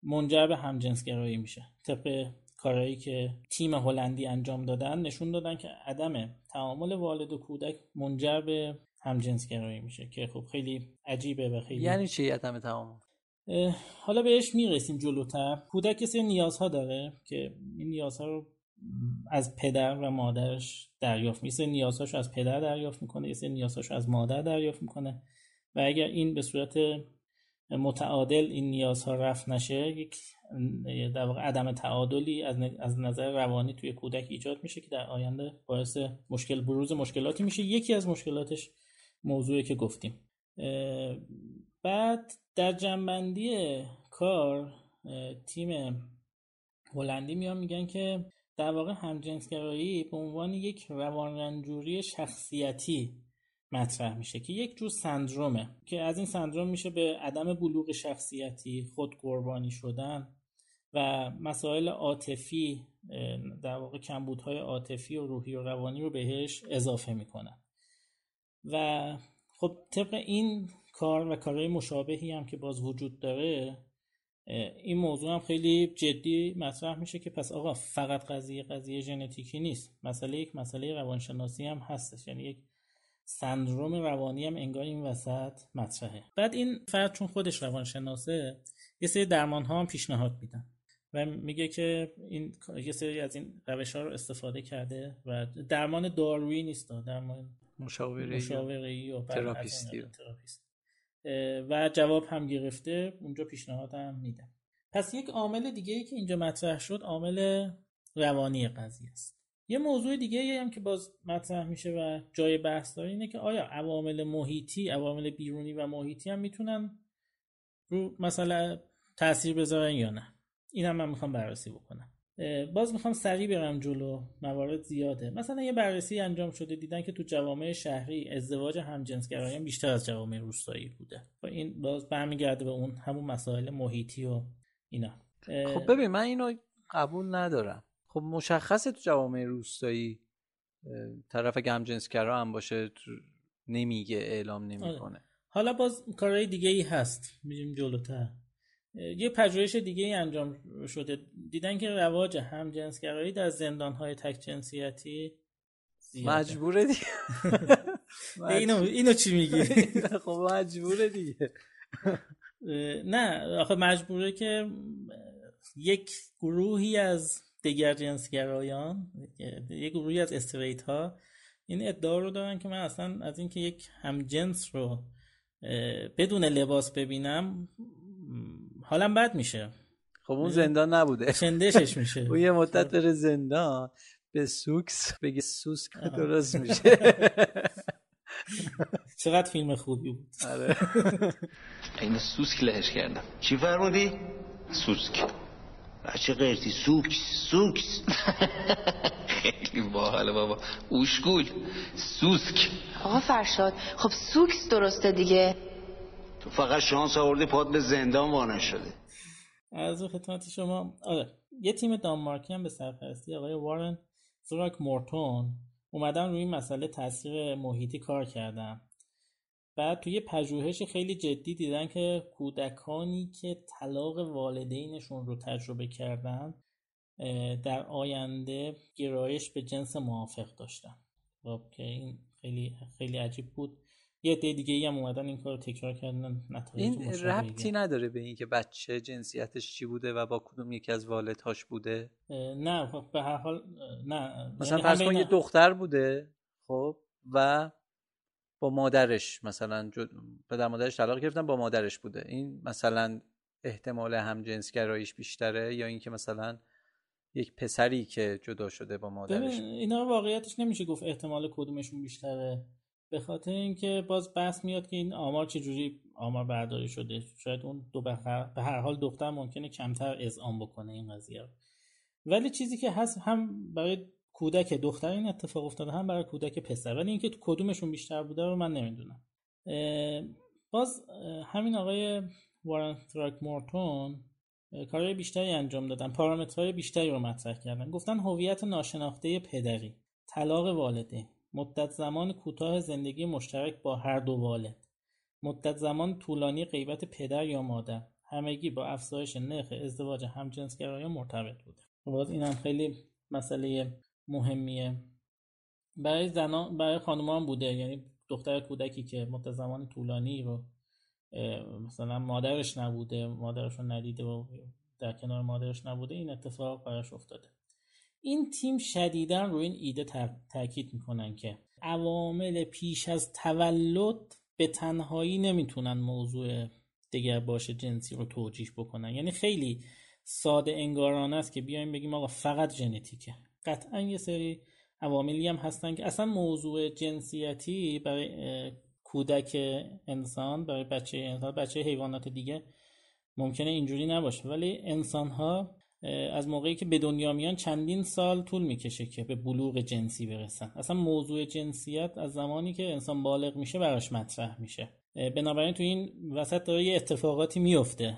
منجر به همجنسگرایی میشه. طبق کارهایی که تیم هلندی انجام دادن نشون دادن که عدم تعامل والد و کودک منجر به همجنسگرایی میشه که خب خیلی عجیبه و خیلی یعنی چی عدم تعامل؟ حالا بهش می‌رسیم جلوتر. کودک کسی نیازها داره که این نیازها رو از پدر و مادرش دریافت میشه نیازهاشو از پدر دریافت می‌کنه یه نیازهاشو از مادر دریافت می‌کنه. و اگر این به صورت متعادل این نیازها رفت نشه یک در واقع عدم تعادلی از نظر روانی توی کودک ایجاد میشه که در آینده باعث مشکل بروز مشکلاتی میشه. یکی از مشکلاتش موضوعی که گفتیم. بعد در جنبندی کار تیم هلندی میان میگن که در واقع همجنسگرایی به عنوان یک روانرنجوری شخصیتی مطرح میشه که یک جور سندرومه که از این سندروم میشه به عدم بلوغ شخصیتی خود قربانی شدن و مسائل عاطفی در واقع کمبودهای عاطفی و روحی و روانی رو بهش اضافه می‌کنن. و خب طبق این کار و کارهای مشابهی هم که باز وجود داره این موضوع هم خیلی جدی مطرح میشه که پس آقا فقط قضیه قضیه ژنتیکی نیست. مسئله یک مسئله روانشناسی هم هستش. یعنی یک سندروم روانی هم انگار این وسط مطرحه. بعد این فرد چون خودش روانشناسه یه سری درمان ها هم پیشنهاد میدن و میگه که این یه سری از این روش ها رو استفاده کرده و درمان دارویی نیست. درمان مشاوره مشاوره و تراپیستی. و جواب هم گرفته اونجا پیشنهاد هم میده پس یک عامل دیگه ای که اینجا مطرح شد عامل روانی قضیه است. یه موضوع دیگه ای هم که باز مطرح میشه و جای بحث داره اینه که آیا عوامل محیطی عوامل بیرونی و محیطی هم می‌تونن رو مثلا تاثیر بذارن یا نه؟ این هم من می‌خوام بررسی بکنم. باز می‌خوام سریع برم جلو. موارد زیاده. مثلا یه بررسی انجام شده دیدن که تو جوامع شهری ازدواج همجنسگرایان بیشتر از جوامع روستایی بوده. و این باز برمیگرده به اون همون مسائل محیطی و اینا. خب ببین من اینو قبول ندارم. خب مشخصه تو جوامع روستایی طرف که همجنسگرا هم باشه نمیگه اعلام نمی‌کنه. آره. حالا باز کارهای دیگه ای هست. میریم جلوتر. یه پژوهش دیگه ای انجام شده. دیدن که رواج همجنسگرایی در زندانهای تک جنسیتی مجبوره دیگه. اینو اینو چی میگی؟ خب مجبوره دیگه. نه آخه مجبوره که یک گروهی از دیگر جنسگرایان یک گروهی از استریت ها این ادعا رو دارن که من اصلا از اینکه یک همجنس رو بدون لباس ببینم حالم بد میشه. خب اون زندان نبوده. چندشش میشه. اون یه مدت خب. بره زندان به سوکس بگه سوسک درست میشه. چقدر فیلم خوبی بود. آره. این سوسک لهش کردم. چی فرمودی؟ سوسک. بچه قرتی؟ سوکس. سوکس. خیلی باحاله بابا. اوشگول سوسک. آقا فرشاد خب سوکس درسته دیگه. تو فقط شانس آوردی پاد به زندان وانه شده. از خدمت شما آره یه تیم دانمارکی هم به سرپرستی آقای وارن زوراک مورتون اومدن روی مسئله تاثیر محیطی کار کردن. بعد توی پژوهش خیلی جدی دیدن که کودکانی که طلاق والدینشون رو تجربه کردن در آینده گرایش به جنس موافق داشتن. خب که این خیلی خیلی عجیب بود. یه عده دیگه ای هم اومدن این کار تکرار کردن این ربطی نداره به اینکه بچه جنسیتش چی بوده و با کدوم یکی از والدهاش بوده؟ نه خب به هر حال نه. مثلا یعنی فرض کن یه دختر بوده خب و با مادرش مثلا جد... پدر مادرش طلاق گرفتن با مادرش بوده. این مثلا احتمال هم گراییش بیشتره یا اینکه مثلا یک پسری که جدا شده با مادرش؟ اینا واقعیتش نمیشه گفت احتمال کدومشون بیشتره. به خاطر اینکه باز بحث میاد که این آمار چجوری آمار برداری شده. شاید اون دو بخر به هر حال دختر ممکنه کمتر اذعان بکنه این قضیه ولی چیزی که هست هم برای کودک دختر این اتفاق افتاده هم برای کودک پسر. ولی اینکه کدومشون بیشتر بوده رو من نمی‌دونم. باز همین آقای وارن تراک مورتون کارهای بیشتری انجام دادن. پارامترهای بیشتری رو مطرح کردن. گفتن هویت ناشناخته پدری طلاق والده. مدت زمان کوتاه زندگی مشترک با هر دو والد مدت زمان طولانی غیبت پدر یا مادر. همگی با افزایش نرخ ازدواج همجنسگرایان مرتبط بوده. باز این هم خیلی مسئله مهمیه. برای زنان برای خانوما هم بوده. یعنی دختر کودکی که مدت زمان طولانی رو مثلا مادرش نبوده مادرش رو ندیده و در کنار مادرش نبوده این اتفاق براش افتاده. این تیم شدیدا روی این ایده تاکید می‌کنن که عوامل پیش از تولد به تنهایی نمی‌تونن موضوع دیگر باشه جنسی رو توجیح بکنن. یعنی خیلی ساده انگارانه است که بیایم بگیم آقا فقط ژنتیکه. قطعا یه سری عواملی هم هستن که اصلا موضوع جنسیتی برای کودک انسان برای بچه انسان بچه حیوانات دیگه ممکنه اینجوری نباشه. ولی انسان ها از موقعی که به دنیا میان چندین سال طول می‌کشه که به بلوغ جنسی برسن. اصلا موضوع جنسیت از زمانی که انسان بالغ میشه براش مطرح میشه. بنابراین تو این وسط داره یه اتفاقاتی میفته.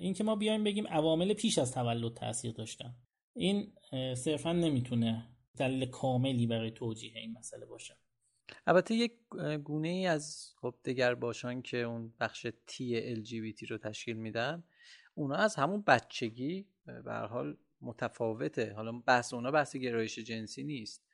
این که ما بیایم بگیم عوامل پیش از تولد تاثیر داشتن. این صرفا نمی‌تونه دلیل کاملی برای توجیه این مسئله باشه. البته یک گونه ای از خب دگر باشان که اون بخش تی LGBT رو تشکیل میدن اونا از همون بچگی به حال متفاوته. حالا بحث اونا بحث گرایش جنسی نیست.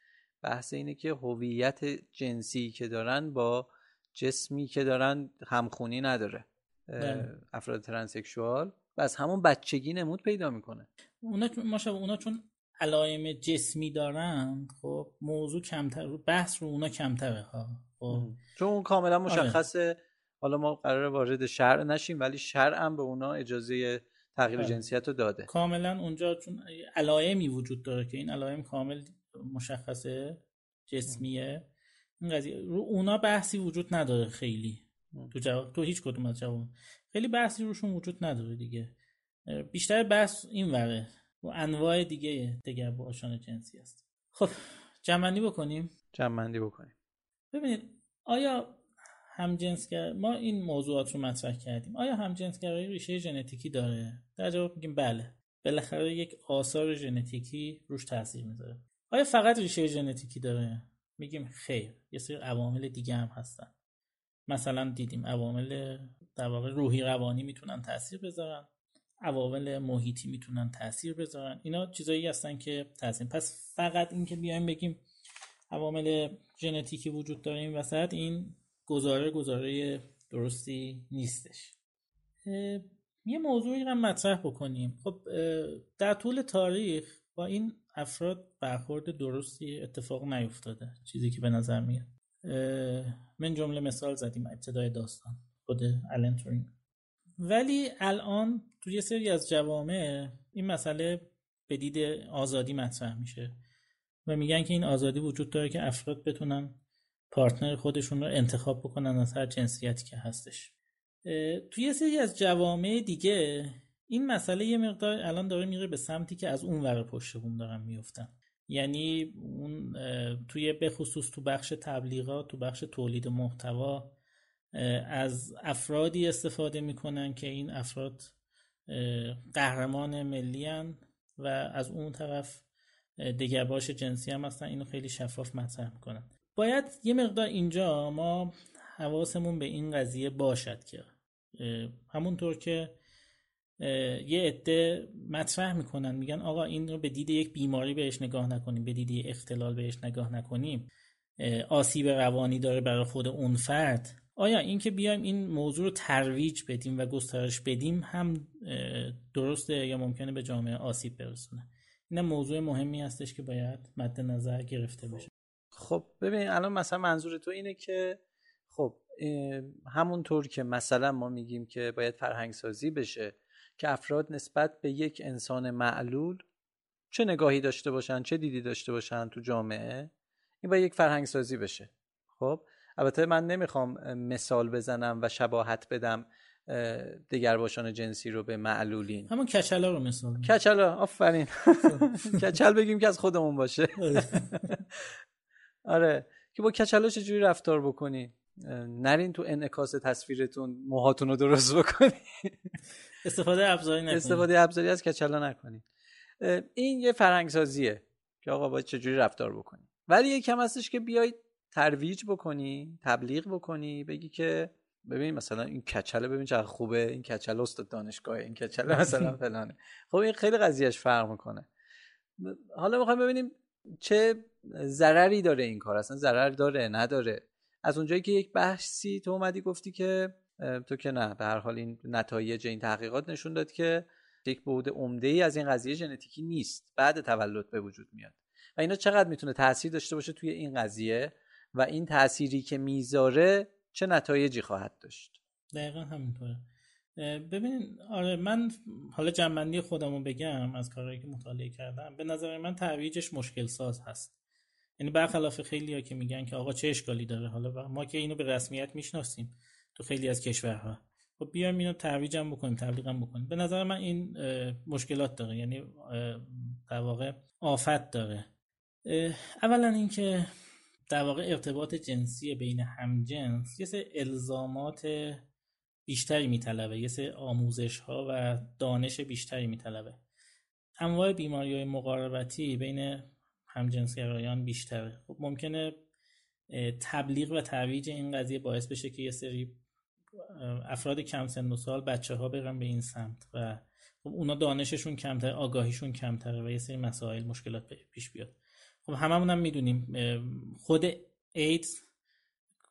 بحث اینه که هویت جنسی که دارن با جسمی که دارن همخونی نداره. بله. افراد ترانسکشوال. و از همون بچگی نمود پیدا می‌کنه. اونا اونا چون علائم جسمی دارن خب موضوع کمتر بحث رو اونا کمتره ها. خب. چون اون کاملا آره. مشخصه. حالا ما قرار وارد شرع نشیم ولی شرع هم به اونا اجازه تغییر آره. جنسیت رو داده. کاملا اونجا چون علائمی وجود داره که این علائم کامل مشخصه جسمیه. این قضیه رو اونا بحثی وجود نداره خیلی. تو جواب تو هیچ کدوم از جواب خیلی بحثی روشون وجود نداره دیگه. بیشتر بحث این وره. و انواع دیگه دیگر باشان جنسی است خب جمعندی بکنیم. جمعندی بکنیم. ببینید آیا همجنسگر ما این موضوعات رو مطرح کردیم. آیا همجنسگرایی ریشه ژنتیکی داره؟ در جواب میگیم بله. بالاخره یک آثار ژنتیکی روش تاثیر می‌ذاره. آیا فقط ریشه ژنتیکی داره؟ میگیم خیر. یه سری عوامل دیگه هم هستن. مثلا دیدیم عوامل در واقع روحی روانی می‌تونن تاثیر بذارن. عوامل محیطی می‌تونن تاثیر بذارن. اینا چیزایی هستن که تاثیر. پس فقط این که بیایم بگیم عوامل ژنتیکی وجود داره این وسط این گزاره گزاره درستی نیستش. یه موضوعی رو مطرح بکنیم. خب در طول تاریخ با این افراد برخورد درستی اتفاق نیفتاده چیزی که به نظر میاد. من جمله مثال زدیم ابتدای داستان خود الن ولی الان توی سری از جوامع این مسئله به دید آزادی مطرح میشه و میگن که این آزادی وجود داره که افراد بتونن پارتنر خودشون رو انتخاب بکنن از هر جنسیتی که هستش. توی یه سری از جوامع دیگه این مسئله یه مقدار الان داره میره به سمتی که از اون ور پشت بوم دارن میفتن. یعنی اون توی بخصوص تو بخش تبلیغات تو بخش تولید محتوا از افرادی استفاده می‌کنن که این افراد قهرمان ملی و از اون طرف باش جنسی هم هستن. اینو خیلی شفاف مطرح می‌کنن. باید یه مقدار اینجا ما حواسمون به این قضیه باشد که همونطور که یه عده مطرح می‌کنن میگن آقا این رو به دید یک بیماری بهش نگاه نکنیم به دید یک اختلال بهش نگاه نکنیم آسیب روانی داره برای خود اون فرد. آیا اینکه بیایم این موضوع رو ترویج بدیم و گسترش بدیم هم درسته یا ممکنه به جامعه آسیب برسونه؟ این موضوع مهمی هستش که باید مد نظر گرفته بشه. خب ببین الان مثلا منظور تو اینه که خب همونطور که مثلا ما میگیم که باید فرهنگ سازی بشه که افراد نسبت به یک انسان معلول چه نگاهی داشته باشن چه دیدی داشته باشن تو جامعه این باید یک فرهنگ سازی بشه. خب؟ البته من نمی‌خوام مثال بزنم و شباهت بدم دگرباشان جنسی رو به معلولین. همون کچلا رو مثال کچلا آفرین. کچل بگیم که از خودمون باشه. آره. که با کچلا چجوری رفتار بکنی؟ نرین تو انعکاس تصویرتون موهاتون رو درست بکنی. استفاده ابزاری نکنید. استفاده ابزاری از کچلا نکنید. این یه فرهنگ سازیه که آقا باید چجوری رفتار بکنی. ولی یه کم هستش که بیای ترویج بکنی تبلیغ بکنی بگی که ببین مثلا این کچله ببین چقدر خوبه این کچله استاد دانشگاه این کچله مثلا فلانه. خب این خیلی قضیهش فرق می‌کنه. حالا می‌خوایم ببینیم چه ضرری داره این کار اصلا ضرر داره نداره. از اونجایی که یک بحثی تو اومدی گفتی که تو که نه به هر حال این نتایج این تحقیقات نشون داد که یک بعد عمده ای از این قضیه ژنتیکی نیست بعد تولد به وجود میاد. و اینا چقدر می‌تونه تاثیر داشته باشه توی این قضیه و این تأثیری که می‌ذاره چه نتایجی خواهد داشت؟ دقیقا همینطوره. ببینید آره من حالا جنبندی خودمو بگم از کارهایی که مطالعه کردم به نظر من ترویجش مشکل ساز هست. یعنی برخلاف خیلی ها که میگن که آقا چه اشکالی داره؟ حالا ما که اینو به رسمیت می‌شناسیم تو خیلی از کشورها. خب بیایم اینو ترویجم بکنیم تبلیغم بکنیم. به نظر من این مشکلات داره. یعنی در واقع آفت داره. اولا اینکه در واقع ارتباط جنسی بین همجنس یه سه الزامات بیشتری میطلبه. یه سه آموزش ها و دانش بیشتری میطلبه. انواع بیماری های مقاربتی بین همجنسگرایان بیشتره. خب ممکنه تبلیغ و ترویج این قضیه باعث بشه که یه سری افراد کم سن و سال بچه ها برن به این سمت و خب اونا دانششون کمتر آگاهیشون کمتره و یه سری مسائل مشکلات پیش بیاد. خب هممون هم می‌دونیم خود ایدز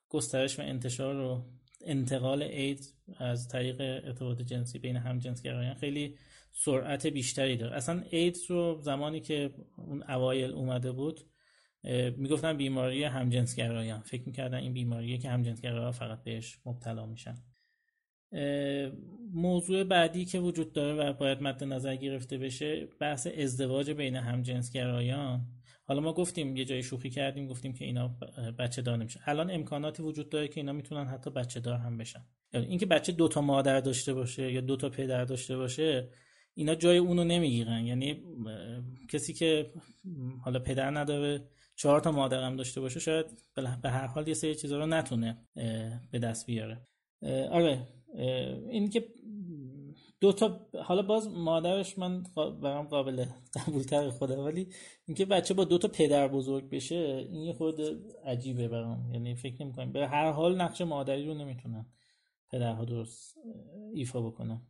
گسترش و انتشار و انتقال ایدز از طریق ارتباط جنسی بین هم جنسگرایان خیلی سرعت بیشتری داره. اصلا ایدز رو زمانی که اون اوایل اومده بود می‌گفتن بیماری همجنسگرایان. فکر می‌کردن این بیماریه که همجنسگرایان فقط بهش مبتلا میشن. موضوع بعدی که وجود داره و باید مد نظر گرفته بشه بحث ازدواج بین همجنسگرایان. حالا ما گفتیم یه جای شوخی کردیم گفتیم که اینا بچه دار نمیشن. الان امکاناتی وجود داره که اینا می‌تونن حتی بچه دار هم بشن. یعنی اینکه بچه دو تا مادر داشته باشه یا دو تا پدر داشته باشه اینا جای اونو نمی‌گیرن. یعنی کسی که حالا پدر نداره چهار تا مادر هم داشته باشه شاید به هر حال یه سری چیزا رو نتونه به دست بیاره. آره این که دو تا حالا باز مادرش من برام قابل قبولتر خدا ولی اینکه بچه با دو تا پدر بزرگ بشه این یه خود عجیبه برام. یعنی فکر نمی کنم به هر حال نقش مادری رو نمی‌تونن پدرها درست ایفا بکنن.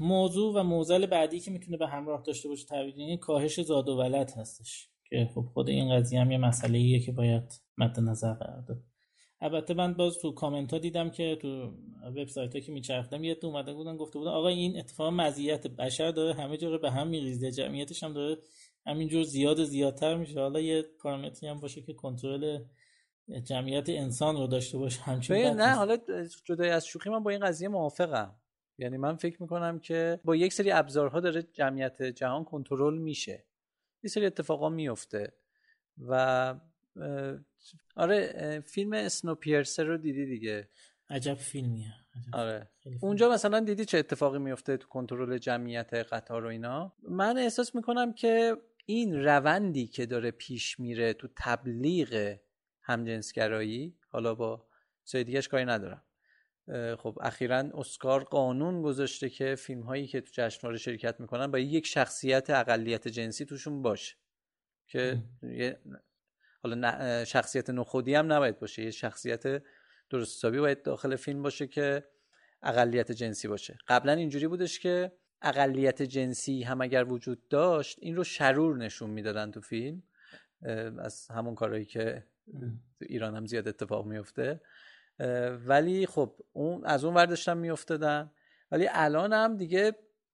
موضوع و موزل بعدی که می‌تونه به همراه داشته باشه تبدیل کاهش زاد و ولد هستش که خب خود این قضیه هم یه مسئله ایه که باید مد نظر قرار داد. البته من باز تو کامنت ها دیدم که تو وبسایت ها که میچرختم یه تو اومده بودن گفته بودن آقا این اتفاق مزیت بشر داره همه جا به هم میریزه جمعیتش هم داره همینجور زیاد زیادتر میشه. حالا یه پارامتری هم باشه که کنترل جمعیت انسان رو داشته باشه همچین نه حالا جدای از شوخی من با این قضیه موافقم. یعنی من فکر می‌کنم که با یک سری ابزارها داره جمعیت جهان کنترل میشه. یه سری اتفاقا میفته و آره فیلم اسنوپیرسر رو دیدی دیگه؟ عجب فیلمیه. آره. اونجا مثلا دیدی چه اتفاقی میفته تو کنترل جمعیت قطار و اینا؟ من احساس می‌کنم که این روندی که داره پیش میره تو تبلیغ همجنسگرایی حالا با چیز دیگهش کاری ندارم. خب اخیرا اسکار قانون گذاشته که فیلم هایی که تو جشنواره شرکت می‌کنن با یک شخصیت اقلیت جنسی توشون باشه که حالا شخصیت نخودی هم نباید باشه یه شخصیت درست حسابی باید داخل فیلم باشه که اقلیت جنسی باشه. قبلا اینجوری بودش که اقلیت جنسی هم اگر وجود داشت این رو شرور نشون می‌دادن تو فیلم از همون کارهایی که تو ایران هم زیاد اتفاق میفته ولی خب اون از اون ورداشتن میافتادن. ولی الان هم دیگه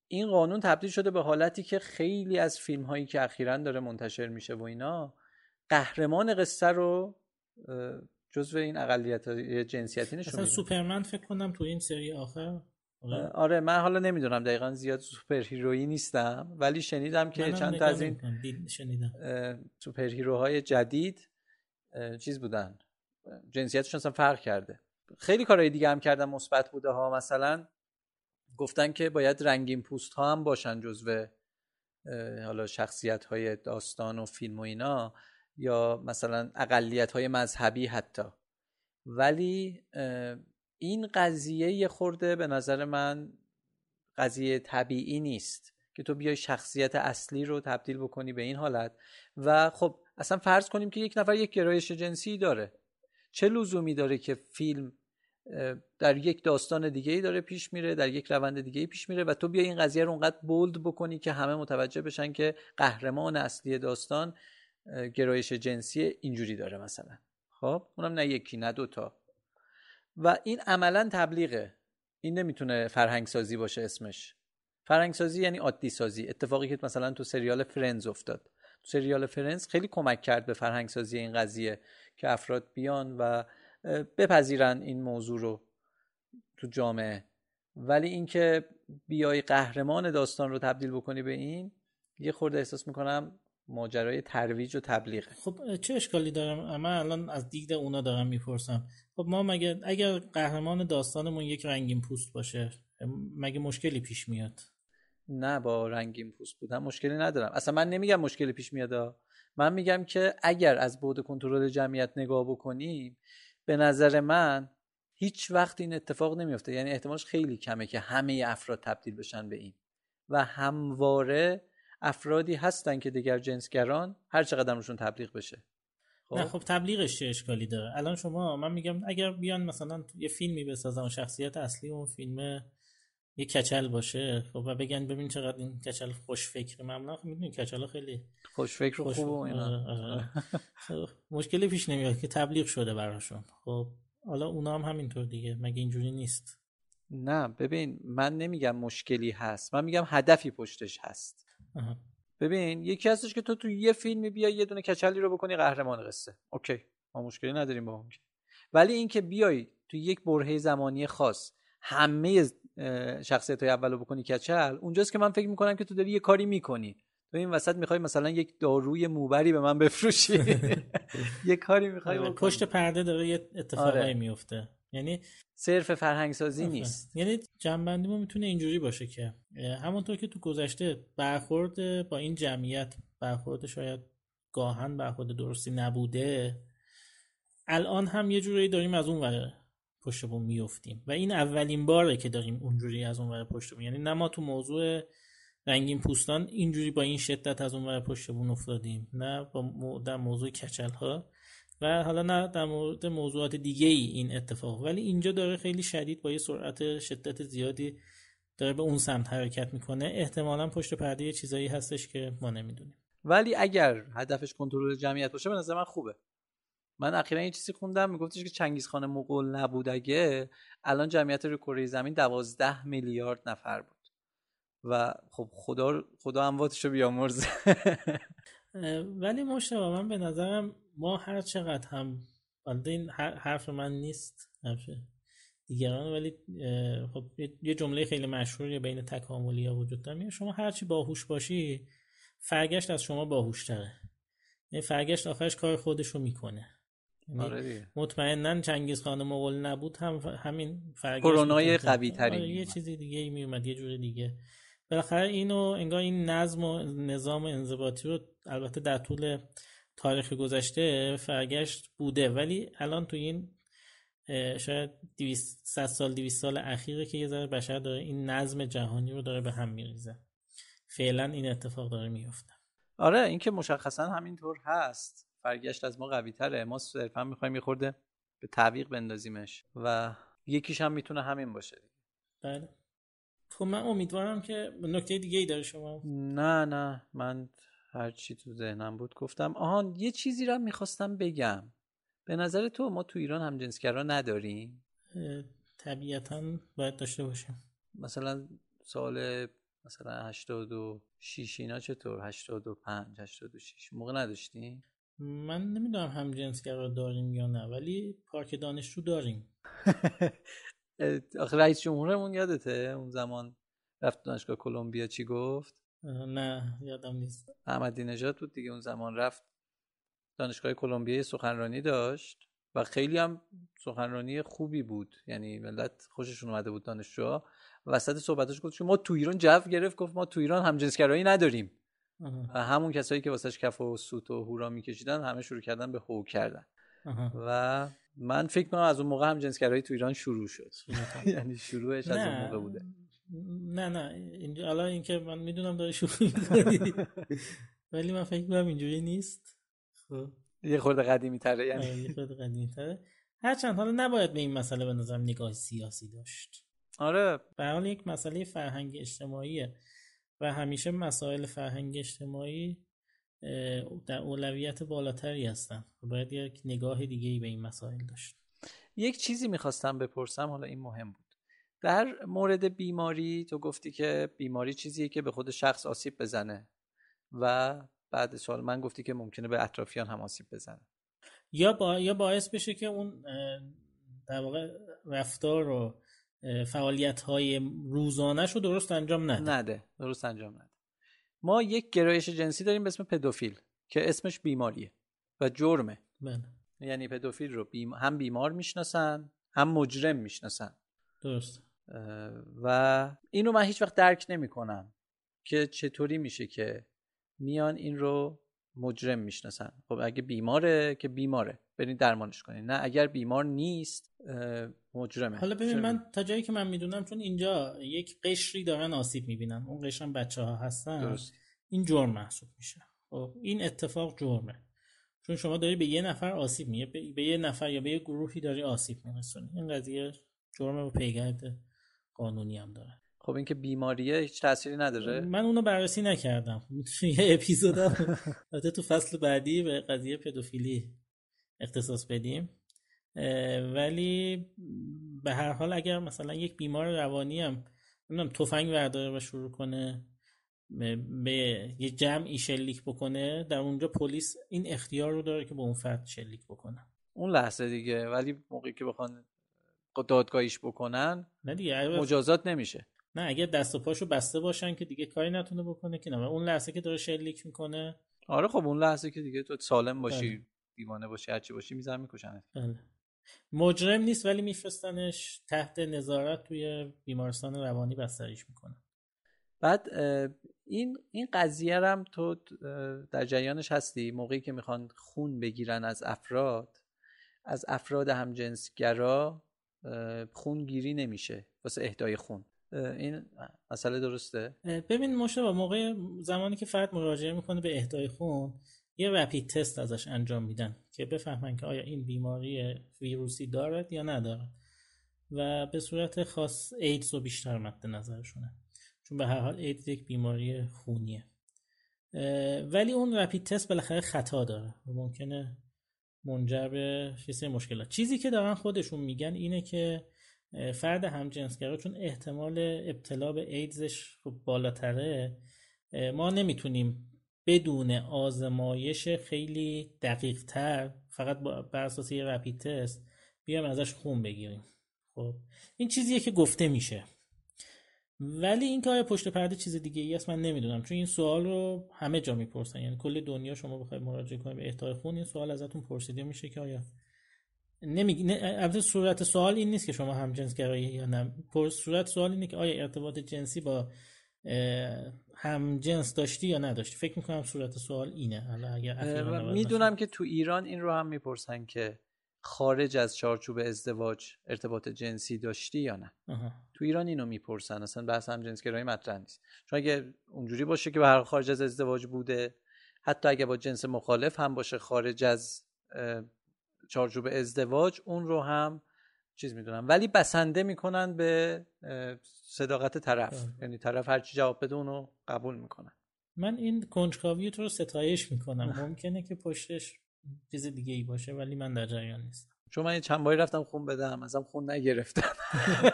این قانون تبدیل شده به حالتی که خیلی از فیلم هایی که اخیرا داره منتشر میشه و اینا قهرمان قصه رو جزو این اقلیت جنسیتی نشون میده سوپرمن فکر کنم تو این سری آخر؟ آره. من حالا نمی‌دونم دقیقا زیاد superhero یی نیستم ولی شنیدم که چند تا از این superhero های جدید چیز بودن. جنسیتشون اصلا فرق کرده. خیلی کارهای دیگه هم کردن مثبت بوده ها. مثلا گفتن که باید رنگین پوست ها هم باشن جزو حالا شخصیت های داستان و فیلم و اینا یا مثلا اقلیت های مذهبی حتی. ولی این قضیه یه خورده به نظر من قضیه طبیعی نیست که تو بیای شخصیت اصلی رو تبدیل بکنی به این حالت. و خب اصلا فرض کنیم که یک نفر یک گرایش جنسی داره. چه لزومی داره که فیلم در یک داستان دیگه ای داره پیش میره در یک روند دیگه ای پیش میره و تو بیا این قضیه رو اونقدر بولد بکنی که همه متوجه بشن که قهرمان اصلی داستان گرایش جنسی اینجوری داره مثلا. خب؟ اونم نه یکی نه دوتا و این عملا تبلیغه. این نمی‌تونه فرهنگ سازی باشه اسمش. فرهنگ سازی یعنی عادی سازی. اتفاقی که مثلا تو سریال فرنز افتاد. سریال فرنز خیلی کمک کرد به فرهنگ سازی این قضیه که افراد بیان و بپذیرن این موضوع رو تو جامعه. ولی اینکه بیای قهرمان داستان رو تبدیل بکنی به این یه خورده احساس می‌کنم ماجرای ترویج و تبلیغ خب چه اشکالی دارم من الان از دید اونا دارم می‌پرسم. خب ما مگه اگر قهرمان داستانمون یک رنگین پوست باشه مگه مشکلی پیش میاد؟ نه با رنگین پوست بودن مشکلی ندارم. اصلا من نمیگم مشکلی پیش میاد من میگم که اگر از بود کنترل جمعیت نگاه بکنیم به نظر من هیچ وقت این اتفاق نمیفته یعنی احتمالش خیلی کمه که همه افراد تبدیل بشن به این. و همواره افرادی هستن که دیگر جنسگران هر چقدر روشون تبلیغ بشه. خب؟ نه خب تبلیغش چه اشکالی داره؟ الان شما من میگم اگر بیان مثلا یه فیلمی بسازن و شخصیت اصلی اون فیلم یه کچل باشه. خب و بگن ببین چقدر این کچل خوش فکر معمولا خب می‌دونی کچل خیلی خوش فکر خوش خوب اینا. خب، مشکلی پیش نمیاد که تبلیغ شده براشون. خب حالا اونا هم همینطور دیگه. مگه اینجوری نیست؟ نه ببین من نمیگم مشکلی هست. من میگم هدفی پشتش هست. ببین یکی هستش که تو تو یه فیلمی بیای یه دونه کچلی رو بکنی قهرمان قصه. اوکی. ما مشکلی نداریم با اون ولی اینکه بیای تو یک برهه زمانی خاص همه شخصیت های اولو بکنی کچل. اونجاست که من فکر می‌کنم که تو داری یه کاری می‌کنی. تو این وسط می‌خوای مثلا یک داروی موبری به من بفروشی. یه کاری می‌خوای آره، پشت پرده داره یه اتفاقی آره. میفته یعنی صرف فرهنگ سازی نیست. یعنی جنبندی ما می‌تونه اینجوری باشه که همونطور که تو گذشته برخورد با این جمعیت برخورد شاید گاهن برخورد درستی نبوده الان هم یه جوری داریم از اون پشت بوم میفتیم و این اولین باره که داریم اونجوری از اون ور پشت بوم یعنی نه ما تو موضوع رنگین پوستان اینجوری با این شدت از اون ور پشت بوم افتادیم نه با در موضوع کچل ها و حالا نه در مورد موضوعات دیگه ای این اتفاق. ولی اینجا داره خیلی شدید با یه سرعت شدت زیادی داره به اون سمت حرکت می‌کنه. احتمالا پشت پرده چیزایی هستش که ما نمی‌دونیم. ولی اگر هدفش کنترل جمعیت باشه به نظر من خوبه. من اخیرا یه چیزی خوندم میگفتش که چنگیز خان مغول نبود اگه الان جمعیت روی کره زمین دوازده میلیارد نفر بود. و خب خدا خدا امواتش رو بیامرزه ولی مشتبه من به نظرم ما هر چقدر هم این حرف من نیست حرف دیگران ولی خب یه جمله خیلی مشهوری بین تکاملی ها وجود داره. شما هرچی باهوش باشی فرگشت از شما باهوشتره. یعنی فرگشت آخرش کار خودش رو می‌کنه. آره مطمئنا چنگیز خان مغول نبود هم همین کرونای قوی تری آره یه چیزی دیگه ای میومد یه جور دیگه. بالاخره اینو انگار این نظم و نظام انضباطی رو البته در طول تاریخ گذشته فرگشت بوده. ولی الان تو این شاید 200 سال 200 سال اخیره که یه ذره بشر داره این نظم جهانی رو داره به هم میریزه. فعلا این اتفاق داره میفته آره اینکه مشخصا همینطور هست. فرگشت از ما قوی تره ما صرفا می‌خوایم یه خورده به تعویق بندازیمش و یکیش هم می‌تونه همین باشه. بله. خب من امیدوارم که نکته دیگه ای داره شما. نه نه. من هر چی تو ذهنم بود گفتم. آهان یه چیزی را می‌خواستم بگم. به نظر تو ما تو ایران هم جنسگرا نداریم؟ طبیعتا باید داشته باشیم. مثلا سال مثلا 86 اینا چطور؟ 85 86 موقع نداشتیم؟ من نمی‌دونم هم جنسگرا داریم یا نه ولی پارک دانشجو داریم. آخه رئیس جمهورمون یادته اون زمان رفت دانشگاه کلمبیا چی گفت؟ نه یادم نیست. احمدی نژاد بود دیگه اون زمان رفت دانشگاه کلمبیا سخنرانی داشت و خیلی هم سخنرانی خوبی بود. یعنی ملت خوششون اومده بود دانشجوها. وسط صحبتش گفت ما تو ایران جو گرفت گفت ما تو ایران همجنسگرایی نداریم. و همون کسایی که واسش کف و سوت و هورا میکشیدن همه شروع کردن به هو کردن. و من فکر کنم از اون موقع هم جنسگرایی تو ایران شروع شد. یعنی شروعش از اون موقع بوده. نه نه. اینجا الان اینکه من می‌دونم داره شروع ولی من فکر کنم اینجوری نیست. خب. یه خورده قدیمی تره یعنی. یه خورده قدیمی تره. هرچند حالا نباید به این مسئله به نظرم نگاه سیاسی داشت. آره. به حال یک مسئله فرهنگ اجتماعیه. و همیشه مسائل فرهنگ اجتماعی در اولویت بالاتری هستن. باید یک نگاه دیگه ای به این مسائل داشت. یک چیزی می‌خواستم بپرسم حالا این مهم بود. در مورد بیماری تو گفتی که بیماری چیزیه که به خود شخص آسیب بزنه و بعد سوال من گفتی که ممکنه به اطرافیان هم آسیب بزنه. یا با... یا باعث بشه که اون در واقع رفتار و فعالیت های روزانش رو درست انجام نده. نده. درست انجام نده. ما یک گرایش جنسی داریم به اسم پدوفیل که اسمش بیماریه و جرمه. بله. یعنی پدوفیل رو بیم... هم بیمار می‌شناسن هم مجرم می‌شناسن. درست. و اینو من هیچ وقت درک نمی کنم که چطوری میشه که میان این رو مجرم می‌شناسن. خب اگه بیماره که بیماره. برین درمانش کنین. نه اگر بیمار نیست مجرمه. حالا ببین من تا جایی که من می‌دونم چون اینجا یک قشری دارن آسیب می‌بینن. اون قشر هم بچه ها هستن. درست. این جرم محسوب میشه. خب این اتفاق جرمه. چون شما داری به یه نفر آسیب میه به یه نفر یا به یه گروهی داری آسیب میرسونی. این قضیه جرم و پیگرد قانونی هم داره. خب این که بیماریه هیچ تأثیری نداره؟ من اونو بررسی نکردم. یه اپیزودم تو فصل بعدی به قضیه پدوفیلی اختصاص بدیم. ولی به هر حال اگر مثلا یک بیمار روانی هم نمی‌دونم تفنگ برداره و شروع کنه به یه جمعی شلیک بکنه در اونجا پلیس این اختیار رو داره که به اون فرد شلیک بکنه. اون لحظه دیگه. ولی موقعی که بخوان دادگاهیش بکنن نه دیگه مجازات نمیشه. نه اگه دست و پاشو بسته باشن که دیگه کاری نتونه بکنه که نه. اون لحظه که داره شلیک می‌کنه. آره خب اون لحظه که دیگه تو سالم باشی بله. دیوانه باشی هرچی باشی میزن می‌کشن بله. مجرم نیست ولی میفرستنش تحت نظارت توی بیمارستان روانی بستریش می‌کنن. بعد این این قضیه هم تو در جریانش هستی؟ موقعی که می‌خوان خون بگیرن از افراد از افراد همجنسگرا خون گیری نمیشه واسه اهدای خون. این مسئله درسته؟ ببین مشابه موقع زمانی که فرد مراجعه می‌کنه به اهدای خون یه رپید تست ازش انجام میدن که بفهمن که آیا این بیماری ویروسی دارد یا ندارد. و به صورت خاص ایدز رو بیشتر مد نظرشونه. چون به هر حال ایدز یک بیماری خونیه. ولی اون رپید تست بالاخره خطا داره و ممکنه منجر به چیزی مشکلات. چیزی که دارن خودشون میگن اینه که فرد همجنسگرا چون احتمال ابتلا به ایدزش بالاتره ما نمی‌تونیم بدون آزمایش خیلی دقیق تر فقط بر اساس یه رپید تست بیایم ازش خون بگیریم. خب این چیزیه که گفته میشه. ولی این که آیا پشت پرده چیز دیگه ای است من نمی‌دونم. چون این سوال رو همه جا می‌پرسن. یعنی کل دنیا شما بخواید مراجعه کنید به اهدای خون این سوال ازتون پرسیده میشه که آیا نمیگی نه صورت سوال این نیست که شما هم جنس گرایی یا نه. پر صورت سوال اینه که آیا ارتباط جنسی با هم جنس داشتی یا نداشتی؟ فکر می‌کنم صورت سوال اینه. حالا اگر می‌دونم که تو ایران این رو هم می‌پرسن که خارج از چارچوب ازدواج ارتباط جنسی داشتی یا نه. تو ایران اینو می‌پرسن. اصلا بحث هم جنس گرایی مطرح نیست. چون اگه اونجوری باشه که به هر خارج از ازدواج بوده حتی اگه با جنس مخالف هم باشه خارج از چارچوب ازدواج اون رو هم چیز می‌دونم. ولی بسنده می‌کنن به صداقت طرف. یعنی طرف هر چی جواب بده اونو قبول می‌کنن. من این کنجکاوی تو رو ستایش می‌کنم. ممکنه که پشتش چیز دیگه ای باشه ولی من در جریان نیستم. چون من چند باری رفتم خون بدم ازم خون نگرفتم.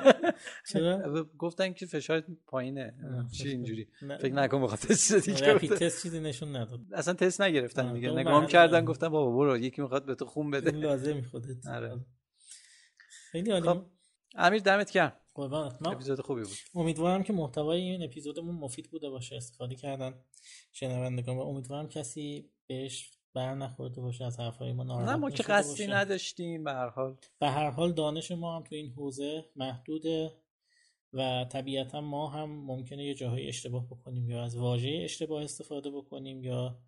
چرا؟ گفتن که فشار پایینه. چی اینجوری؟ فکر نکن بخاطر چیز دیگه تست چیزی نشون نداد. اصلا تست نگرفتن دیگه. نگام کردن گفتم بابا برو یکی می‌خواد به تو خون بده. لازمی خودت آره. خیلی عالی. خب امیر دمت گرم. قربانت. اپیزود خوبی بود. امیدوارم که محتوای این اپیزودمون مفید بوده باشه استفاده کردن شنوندگان. و امیدوارم کسی بهش بر نخورده باشه از حرفای ما ناراحت نه ما که قصدی نداشتیم به هر حال. به هر حال دانش ما هم تو این حوزه محدوده و طبیعتا ما هم ممکنه یه جاهای اشتباه بکنیم یا از واژه اشتباه استفاده بکنیم یا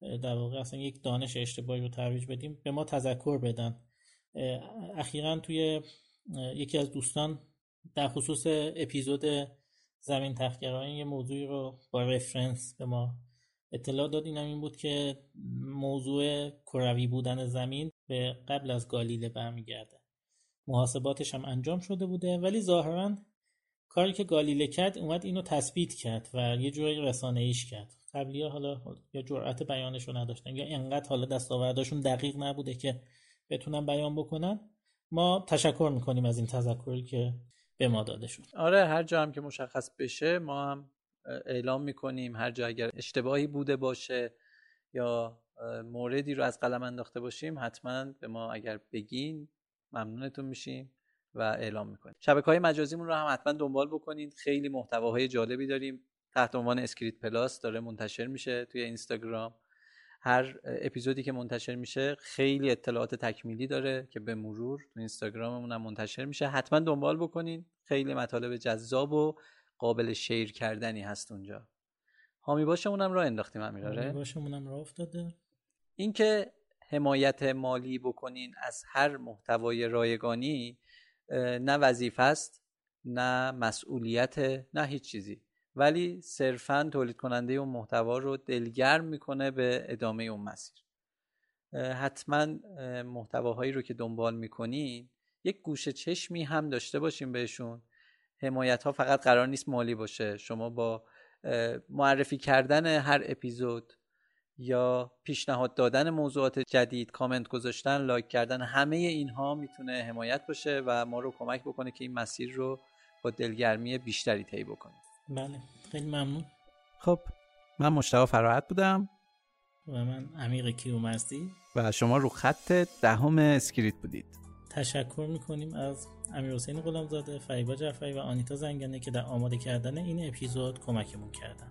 در واقع اصلا یک دانش اشتباهی رو ترویج بدیم به ما تذکر بدن. اخیرا توی یکی از دوستان در خصوص اپیزود زمین تخگرانی یه موضوعی رو با رفرنس به ما اطلاع داد این بود که موضوع کروی بودن زمین به قبل از گالیله برمیگرده. محاسباتش هم انجام شده بوده ولی ظاهرا کاری که گالیله کرد اومد اینو تثبیت کرد و یه جوری رسانه ایش کرد. قبلی حالا یا جرأت بیانش رو نداشتن یا انقدر حالا دستاورداشون دقیق نبوده که بتونن بیان بکنن ما تشکر می‌کنیم از این تذکری که به ما داده شد. آره هر جا هم که مشخص بشه ما هم اعلام می‌کنیم. هر جا اگر اشتباهی بوده باشه یا موردی رو از قلم انداخته باشیم حتما به ما اگر بگین ممنونتون میشیم و اعلام می‌کنیم. شبکه های مجازیمون رو هم حتما دنبال بکنید خیلی محتواهای جالبی داریم. تحت عنوان اسکریت پلاس داره منتشر میشه توی اینستاگرام. هر اپیزودی که منتشر میشه خیلی اطلاعات تکمیلی داره که به مرور تو اینستاگراممون هم منتشر میشه. حتما دنبال بکنین. خیلی مطالب جذاب و قابل شیر کردنی هست اونجا. حامی باشمون هم راه انداختیم امیراره حامی باشمون هم راه افتاده. اینکه حمایت مالی بکنین از هر محتوای رایگانی نه وظیفه است نه مسئولیت نه هیچ چیزی. ولی صرفا تولید کننده اون محتوا رو دلگرم می‌کنه به ادامه اون مسیر. حتما محتواهایی رو که دنبال می‌کنین یک گوشه چشمی هم داشته باشیم بهشون. حمایت ها فقط قرار نیست مالی باشه. شما با معرفی کردن هر اپیزود یا پیشنهاد دادن موضوعات جدید کامنت گذاشتن لایک کردن همه اینها می‌تونه حمایت باشه و ما رو کمک بکنه که این مسیر رو با دلگرمی بیشتری طی بکنیم. بله. خیلی ممنون. خب من مشتاق فراحت بودم. و من امیر کیومرثی و شما رو خط دهم اسکریت بودید. تشکر می‌کنیم از امیر حسین غلامزاده فریبا جعفری و آنیتا زنگنه که در آماده کردن این اپیزود کمکمون کردن.